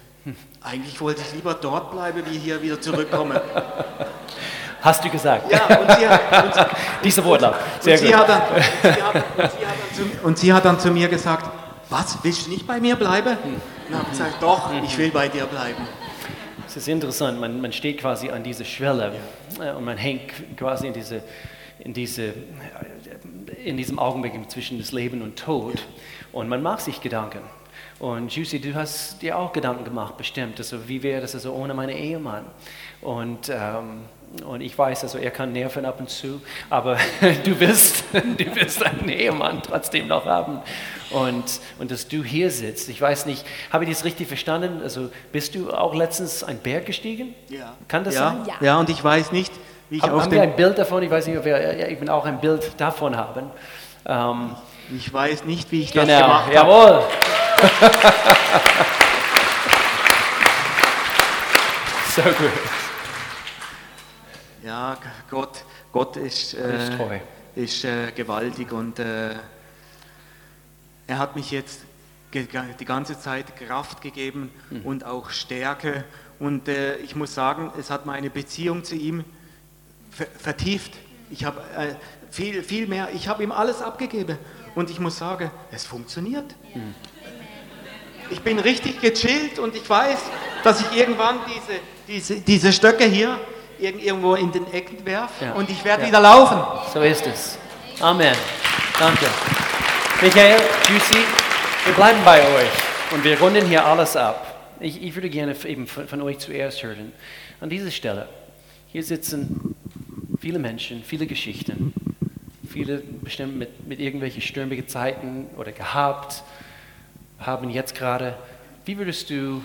eigentlich wollte ich lieber dort bleiben, wie hier wieder zurückkommen. Hast du gesagt? Ja, und sie hat, und, Dieser Wortlaut. Sehr und, sie gut. hat dann, und, sie hat, und, sie hat dann zu, und sie hat dann zu mir gesagt, was, willst du nicht bei mir bleiben? Und ich habe gesagt, doch, ich will bei dir bleiben. Es ist interessant, man, man steht quasi an dieser Schwelle äh, und man hängt quasi in, diese, in, diese, äh, in diesem Augenblick zwischen das Leben und Tod und man macht sich Gedanken. Und Juicy, du hast dir auch Gedanken gemacht, bestimmt. Also, wie wäre das also ohne meinen Ehemann? Und, ähm, und ich weiß, also er kann nerven ab und zu, aber du wirst, du wirst einen Ehemann trotzdem noch haben. Und, und dass du hier sitzt, ich weiß nicht, habe ich das richtig verstanden? Also bist du auch letztens einen Berg gestiegen? Ja. Kann das ja. sein? Ja. Ja, und ich weiß nicht, wie ich Haben, auf haben wir ein Bild davon? Ich weiß nicht, ob wir ja, eben auch ein Bild davon haben. Ähm, ich weiß nicht, wie ich das genau, gemacht habe. jawohl. so gut. Ja, Gott, Gott ist, äh, ist äh, gewaltig und äh, er hat mich jetzt die ganze Zeit Kraft gegeben Mhm. und auch Stärke. Und äh, ich muss sagen, es hat meine Beziehung zu ihm ver vertieft. Ich habe äh, viel, viel mehr, ich habe ihm alles abgegeben. Und ich muss sagen, es funktioniert. Mhm. Ich bin richtig gechillt und ich weiß, dass ich irgendwann diese, diese, diese Stöcke hier irgendwo in den Ecken werfe Ja. und ich werde Ja. wieder laufen. So ist es. Amen. Danke. Michael, Juicy, wir bleiben bei euch und wir runden hier alles ab. Ich, ich würde gerne eben von, von euch zuerst hören. An dieser Stelle, hier sitzen viele Menschen, viele Geschichten, viele bestimmt mit, mit irgendwelchen stürmigen Zeiten oder gehabt, haben jetzt gerade, wie würdest du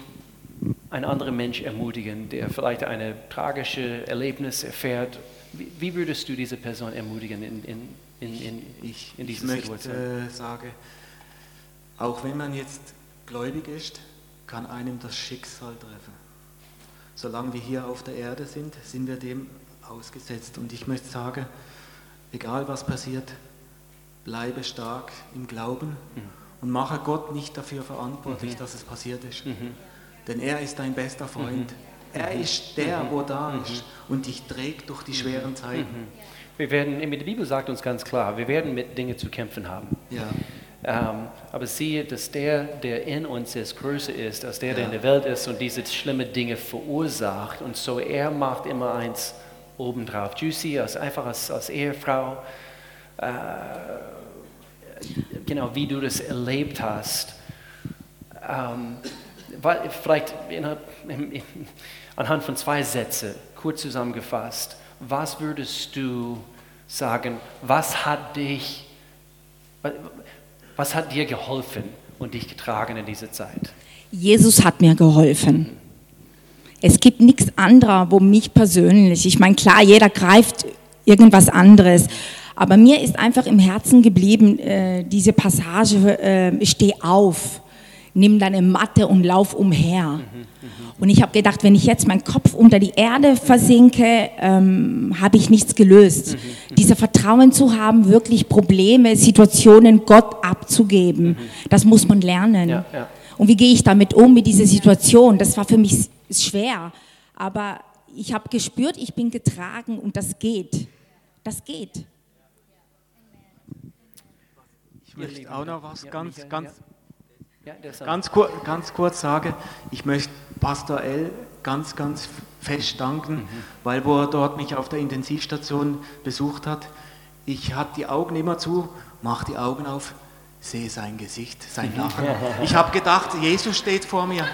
einen anderen Mensch ermutigen, der vielleicht ein tragisches Erlebnis erfährt? Wie, wie würdest du diese Person ermutigen in, in, in, in, Ich, in ich dieser möchte Situation? äh, sagen, auch wenn man jetzt gläubig ist, kann einem das Schicksal treffen. Solange wir hier auf der Erde sind, sind wir dem ausgesetzt. Und ich möchte sagen, egal was passiert, bleibe stark im Glauben und mache Gott nicht dafür verantwortlich, dass es passiert ist. Denn er ist dein bester Freund. Er ist der, wo da ist und dich trägt durch die schweren Zeiten. Wir werden, die Bibel sagt uns ganz klar, wir werden mit Dingen zu kämpfen haben. Ja. Ähm, aber siehe, dass der, der in uns ist, größer ist als der, der in der Welt ist und diese schlimmen Dinge verursacht. Und so er macht immer eins obendrauf. Juicy, als, einfach als, als Ehefrau, äh, genau wie du das erlebt hast. Ähm, vielleicht anhand von zwei Sätzen, kurz zusammengefasst, was würdest du sagen, was hat dich, wa- was hat dir geholfen und dich getragen in dieser Zeit? Jesus hat mir geholfen. Es gibt nichts anderes, wo mich persönlich, ich meine, klar, jeder greift irgendwas anderes, aber mir ist einfach im Herzen geblieben, äh, diese Passage, äh, steh auf, nimm deine Matte und lauf umher. Und ich habe gedacht, wenn ich jetzt meinen Kopf unter die Erde versinke, ähm, habe ich nichts gelöst. Dieser Vertrauen zu haben, wirklich Probleme, Situationen Gott abzugeben, das muss man lernen. Ja, ja. Und wie gehe ich damit um, mit dieser Situation? Das war für mich schwer. Aber ich habe gespürt, ich bin getragen und das geht. Das geht. Ich möchte auch noch was ganz, ganz, Ja, ganz, kur ganz kurz sagen. Ich möchte Pastor L ganz, ganz fest danken, weil wo er dort mich auf der Intensivstation besucht hat, ich hatte die Augen immer zu, mach die Augen auf, sehe sein Gesicht, sein Lachen. Ich habe gedacht, Jesus steht vor mir.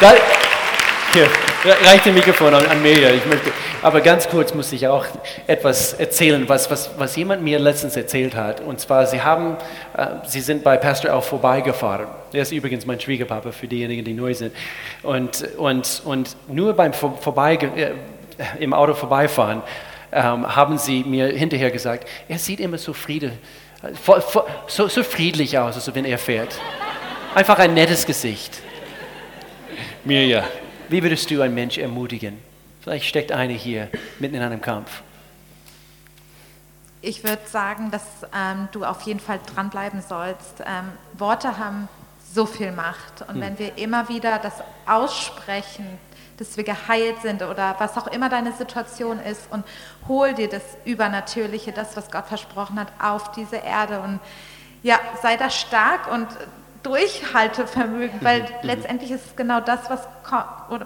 Da, hier, reicht das Mikrofon an, an Mirja. Ich möchte, aber ganz kurz muss ich auch etwas erzählen, was, was, was jemand mir letztens erzählt hat. Und zwar, sie, haben, äh, sie sind bei Pastor auch vorbeigefahren. Der ist übrigens mein Schwiegerpapa für diejenigen, die neu sind. Und, und, und nur beim Vor Vorbeige äh, im Auto vorbeifahren ähm, haben sie mir hinterher gesagt, er sieht immer so, Friede, äh, so, so friedlich aus, also wenn er fährt. Einfach ein nettes Gesicht. Mirja, wie würdest du einen Mensch ermutigen? Vielleicht steckt eine hier mitten in einem Kampf. Ich würde sagen, dass ähm, du auf jeden Fall dranbleiben sollst. Ähm, Worte haben so viel Macht. Und wenn wir immer wieder das aussprechen, dass wir geheilt sind oder was auch immer deine Situation ist und hol dir das Übernatürliche, das, was Gott versprochen hat, auf diese Erde und ja, sei da stark und Durchhaltevermögen, weil letztendlich ist es genau das, was,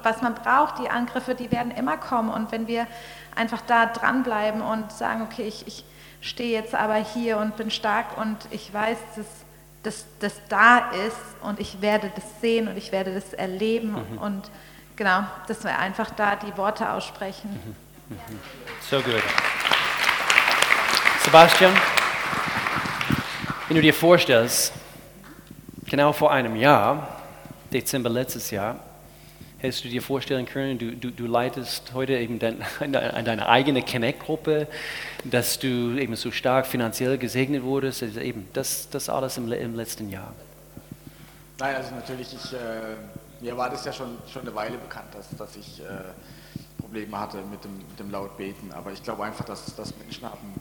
was man braucht. Die Angriffe, die werden immer kommen und wenn wir einfach da dranbleiben und sagen, okay, ich, ich stehe jetzt aber hier und bin stark und ich weiß, dass das, das da ist und ich werde das sehen und ich werde das erleben Mhm. und genau, dass wir einfach da die Worte aussprechen. Mhm. So gut. Sebastian, wenn du dir vorstellst, genau vor einem Jahr, Dezember letztes Jahr, hättest du dir vorstellen können, du, du, du leitest heute eben dein, deine eigene Connect-Gruppe, dass du eben so stark finanziell gesegnet wurdest, also eben das, das alles im, im letzten Jahr. Nein, also natürlich, ich, äh, mir war das ja schon, schon eine Weile bekannt, dass, dass ich äh, Probleme hatte mit dem, mit dem Lautbeten. Aber ich glaube einfach, dass, dass Menschen haben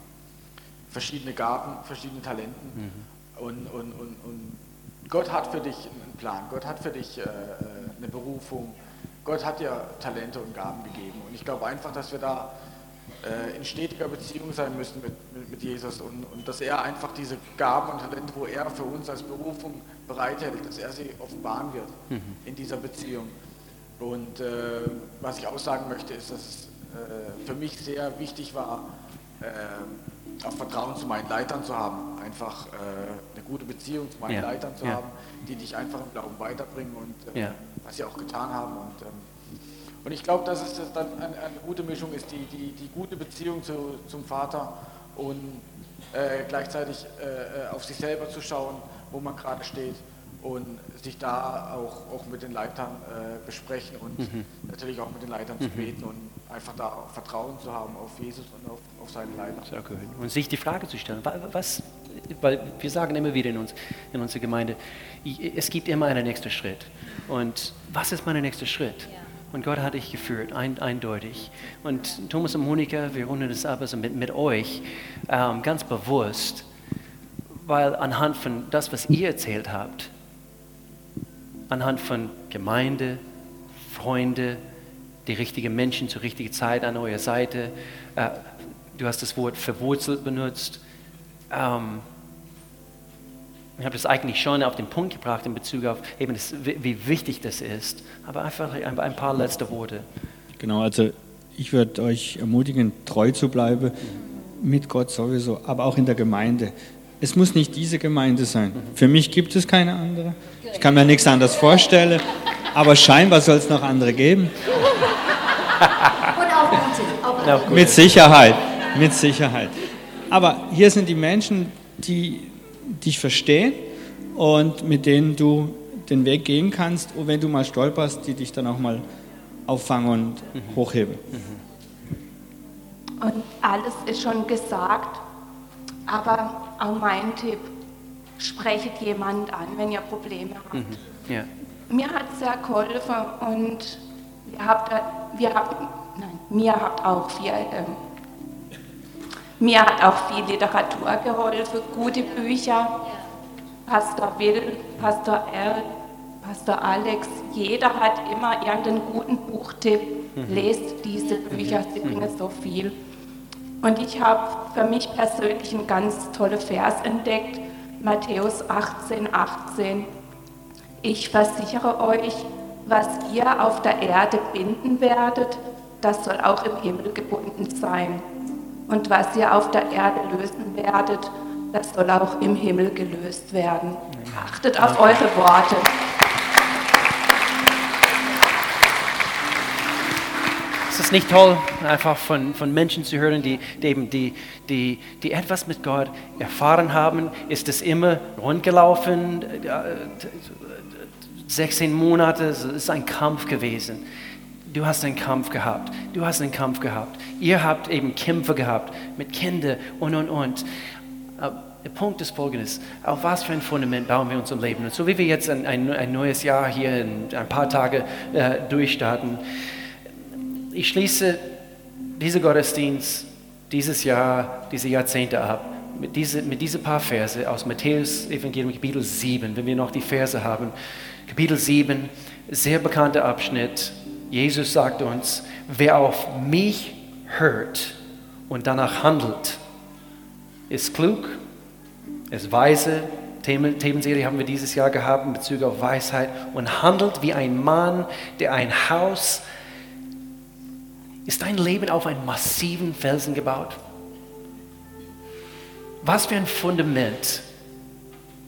verschiedene Gaben, verschiedene Talenten. Und, und, und, und Gott hat für dich einen Plan, Gott hat für dich äh, äh, eine Berufung, Gott hat dir Talente und Gaben gegeben. Und ich glaube einfach, dass wir da äh, in stetiger Beziehung sein müssen mit, mit, mit Jesus und, und dass er einfach diese Gaben und Talente, wo er für uns als Berufung bereithält, dass er sie offenbaren wird in dieser Beziehung. Und äh, was ich auch sagen möchte, ist, dass es für mich sehr wichtig war, auch Vertrauen zu meinen Leitern zu haben, einfach äh, eine gute Beziehung zu meinen Ja, Leitern zu ja. haben, die dich einfach im Glauben weiterbringen und äh, Ja. was sie auch getan haben. Und, ähm, und ich glaube, dass es dann eine, eine gute Mischung ist, die, die, die gute Beziehung zu, zum Vater und äh, gleichzeitig äh, äh, auf sich selber zu schauen, wo man gerade steht und sich da auch, auch mit den Leitern äh, besprechen und natürlich auch mit den Leitern zu beten und einfach da auch Vertrauen zu haben auf Jesus und auf, auf seine Leiter. Sehr gut. Und sich die Frage zu stellen, wa- was, weil wir sagen immer wieder in, uns, in unserer Gemeinde, es gibt immer einen nächsten Schritt. Und was ist mein nächster Schritt? Und Gott hat dich geführt, ein, eindeutig. Und Thomas und Monika, wir runden das ab also mit, mit euch ähm, ganz bewusst, weil anhand von das, was ihr erzählt habt, anhand von Gemeinde, Freunde, die richtigen Menschen zur richtigen Zeit an eurer Seite. Äh, du hast das Wort verwurzelt benutzt. Ähm, ich habe das eigentlich schon auf den Punkt gebracht in Bezug auf eben das, wie, wichtig das ist. Aber einfach ein, ein paar letzte Worte. Genau, also ich würde euch ermutigen, treu zu bleiben, mit Gott sowieso, aber auch in der Gemeinde. Es muss nicht diese Gemeinde sein. Für mich gibt es keine andere. Ich kann mir nichts anderes vorstellen, aber scheinbar soll es noch andere geben. Und auch gute. Mit Sicherheit, mit Sicherheit. Aber hier sind die Menschen, die dich verstehen und mit denen du den Weg gehen kannst und wenn du mal stolperst, die dich dann auch mal auffangen und hochheben. Und alles ist schon gesagt, aber auch mein Tipp, sprechet jemand an, wenn ihr Probleme habt. Ja. Mir hat es sehr geholfen und ihr habt, wir habt, nein, mir habt auch viel, ähm, mir hat auch viel Literatur geholfen, gute Bücher. Pastor Will, Pastor R, Pastor Alex, jeder hat immer irgendeinen guten Buchtipp. Lest diese Bücher, sie bringen so viel. Und ich habe für mich persönlich einen ganz tollen Vers entdeckt, Matthäus 18, 18. Ich versichere euch, was ihr auf der Erde binden werdet, das soll auch im Himmel gebunden sein. Und was ihr auf der Erde lösen werdet, das soll auch im Himmel gelöst werden. Achtet auf eure Worte. Ist es nicht toll, einfach von, von Menschen zu hören, die, die, eben die, die, die etwas mit Gott erfahren haben? Ist es immer rundgelaufen? Äh, 16 Monate, es ist ein Kampf gewesen. Du hast einen Kampf gehabt. Du hast einen Kampf gehabt. Ihr habt eben Kämpfe gehabt mit Kindern und, und, und. Der Punkt ist folgendes. Auf was für ein Fundament bauen wir unser Leben? Und so wie wir jetzt ein, ein, ein neues Jahr hier in ein paar Tage äh, durchstarten, ich schließe diesen Gottesdienst dieses Jahr, diese Jahrzehnte ab mit diesen mit diese paar Verse aus Matthäus Evangelium Kapitel 7, wenn wir noch die Verse haben. Kapitel 7, sehr bekannter Abschnitt. Jesus sagt uns, wer auf mich hört und danach handelt, ist klug, ist weise. Themen, Themenserie haben wir dieses Jahr gehabt in Bezug auf Weisheit und handelt wie ein Mann, der ein Haus ist dein Leben auf einen massiven Felsen gebaut? Was für ein Fundament,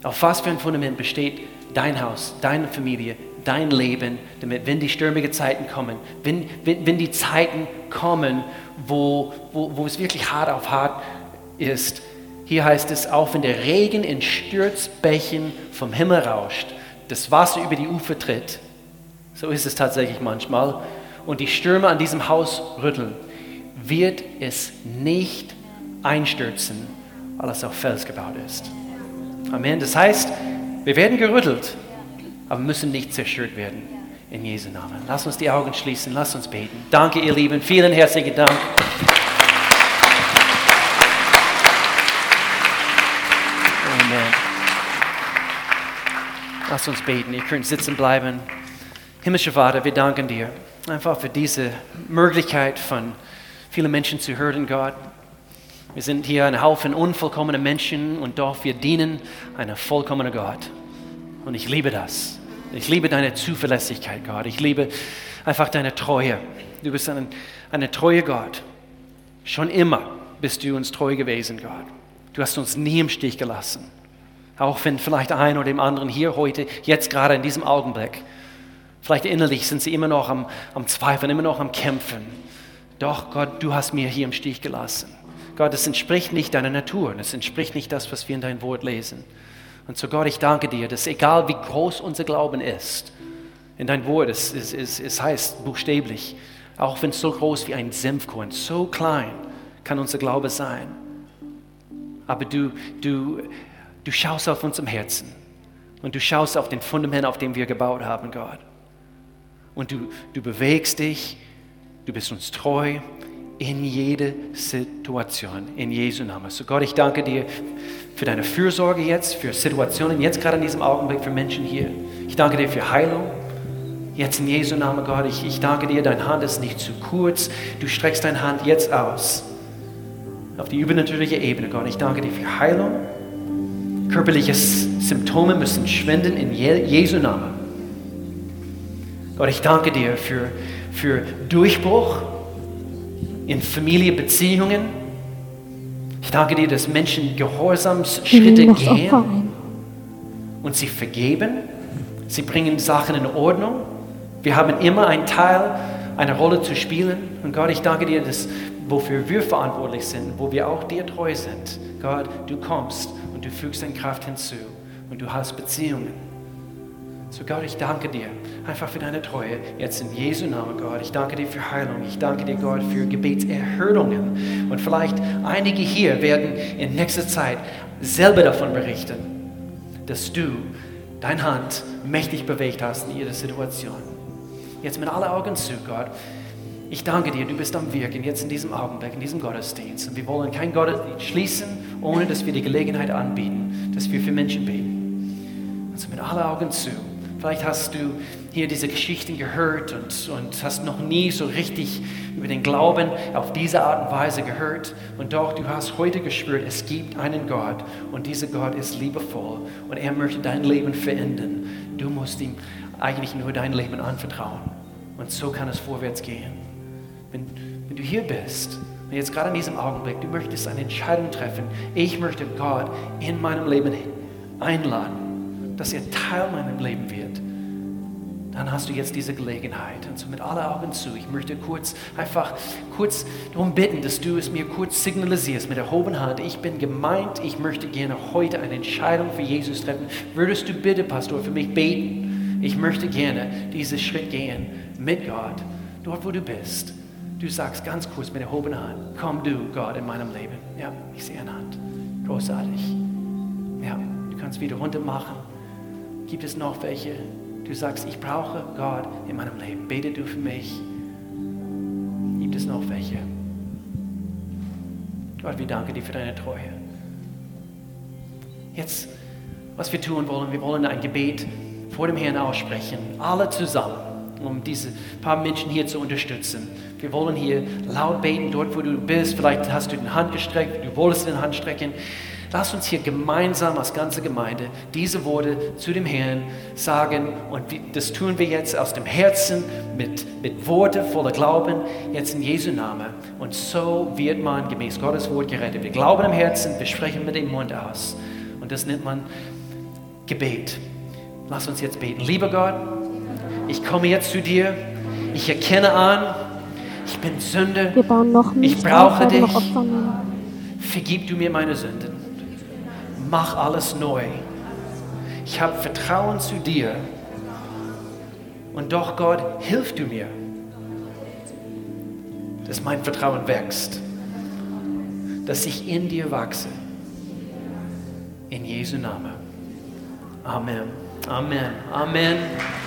auf was für ein Fundament besteht dein Haus, deine Familie, dein Leben, damit, wenn die stürmige Zeiten kommen, wenn, wenn, wenn die Zeiten kommen, wo, wo, wo es wirklich hart auf hart ist, hier heißt es, auch wenn der Regen in Sturzbächen vom Himmel rauscht, das Wasser über die Ufer tritt, so ist es tatsächlich manchmal, und die Stürme an diesem Haus rütteln, wird es nicht einstürzen, weil es auf Fels gebaut ist. Amen. Das heißt, wir werden gerüttelt, aber müssen nicht zerstört werden. In Jesu Namen. Lass uns die Augen schließen, lass uns beten. Danke, ihr Lieben. Vielen herzlichen Dank. Amen. Lass uns beten. Ihr könnt sitzen bleiben. Himmlischer Vater, wir danken dir einfach für diese Möglichkeit von vielen Menschen zu hören, Gott. Wir sind hier ein Haufen unvollkommener Menschen und doch wir dienen einem vollkommenen Gott. Und ich liebe das. Ich liebe deine Zuverlässigkeit, Gott. Ich liebe einfach deine Treue. Du bist ein, eine treue Gott. Schon immer bist du uns treu gewesen, Gott. Du hast uns nie im Stich gelassen. Auch wenn vielleicht ein oder dem anderen hier heute, jetzt gerade in diesem Augenblick, vielleicht innerlich sind sie immer noch am, am Zweifeln, immer noch am Kämpfen. Doch, Gott, du hast mir hier im Stich gelassen. Gott, es entspricht nicht deiner Natur. Es entspricht nicht das, was wir in dein Wort lesen. Und so Gott, ich danke dir, dass egal wie groß unser Glauben ist, in dein Wort, es, es, es, es heißt buchstäblich, auch wenn es so groß wie ein Senfkorn, so klein kann unser Glaube sein. Aber du, du, du schaust auf unserem Herzen und du schaust auf den Fundament, auf dem wir gebaut haben, Gott. Und du, du bewegst dich, du bist uns treu in jede Situation, in Jesu Namen. So Gott, ich danke dir für deine Fürsorge jetzt, für Situationen, jetzt gerade in diesem Augenblick für Menschen hier. Ich danke dir für Heilung. Jetzt in Jesu Namen, Gott, ich, ich danke dir, deine Hand ist nicht zu kurz. Du streckst deine Hand jetzt aus auf die übernatürliche Ebene, Gott. Ich danke dir für Heilung. Körperliche Symptome müssen schwinden in Jesu Namen. Gott, ich danke dir für, für Durchbruch in Familienbeziehungen. Ich danke dir, dass Menschen Gehorsamsschritte gehen und sie vergeben. Sie bringen Sachen in Ordnung. Wir haben immer einen Teil, eine Rolle zu spielen. Und Gott, ich danke dir, dass wofür wir verantwortlich sind, wo wir auch dir treu sind. Gott, du kommst und du fügst deine Kraft hinzu und du hast Beziehungen. So Gott, ich danke dir einfach für deine Treue. Jetzt in Jesu Namen, Gott. Ich danke dir für Heilung. Ich danke dir, Gott, für Gebetserhörungen. Und vielleicht einige hier werden in nächster Zeit selber davon berichten, dass du deine Hand mächtig bewegt hast in jeder Situation. Jetzt mit allen Augen zu, Gott. Ich danke dir, du bist am Wirken jetzt in diesem Augenblick, in diesem Gottesdienst. Und wir wollen kein Gottesdienst schließen, ohne dass wir die Gelegenheit anbieten, dass wir für Menschen beten. Also mit allen Augen zu. Vielleicht hast du hier diese Geschichten gehört und, und hast noch nie so richtig über den Glauben auf diese Art und Weise gehört. Und doch, du hast heute gespürt, es gibt einen Gott und dieser Gott ist liebevoll und er möchte dein Leben verändern. Du musst ihm eigentlich nur dein Leben anvertrauen. Und so kann es vorwärts gehen. Wenn, wenn du hier bist und jetzt gerade in diesem Augenblick, du möchtest eine Entscheidung treffen, ich möchte Gott in meinem Leben einladen dass er Teil meinem Leben wird, dann hast du jetzt diese Gelegenheit. Und so mit aller Augen zu, ich möchte kurz, einfach kurz darum bitten, dass du es mir kurz signalisierst mit erhobener Hand. Ich bin gemeint, ich möchte gerne heute eine Entscheidung für Jesus treffen. Würdest du bitte, Pastor, für mich beten? Ich möchte gerne diesen Schritt gehen mit Gott, dort wo du bist. Du sagst ganz kurz mit erhobener Hand, komm du, Gott, in meinem Leben. Ja, ich sehe eine Hand. Großartig. Ja, du kannst wieder runter machen. Gibt es noch welche? Du sagst, ich brauche Gott in meinem Leben. Bete du für mich. Gibt es noch welche? Gott, wir danken dir für deine Treue. Jetzt, was wir tun wollen, wir wollen ein Gebet vor dem Herrn aussprechen, alle zusammen, um diese paar Menschen hier zu unterstützen. Wir wollen hier laut beten, dort wo du bist. Vielleicht hast du die Hand gestreckt, du wolltest die Hand strecken. Lass uns hier gemeinsam als ganze Gemeinde diese Worte zu dem Herrn sagen und das tun wir jetzt aus dem Herzen mit, mit Worte voller Glauben, jetzt in Jesu Namen. Und so wird man gemäß Gottes Wort gerettet. Wir glauben im Herzen, wir sprechen mit dem Mund aus. Und das nennt man Gebet. Lass uns jetzt beten. Lieber Gott, ich komme jetzt zu dir. Ich erkenne an, ich bin Sünde. Ich brauche dich. Vergib du mir meine Sünden. Mach alles neu. Ich habe Vertrauen zu dir. Und doch, Gott, hilf du mir, dass mein Vertrauen wächst, dass ich in dir wachse. In Jesu Namen. Amen. Amen. Amen.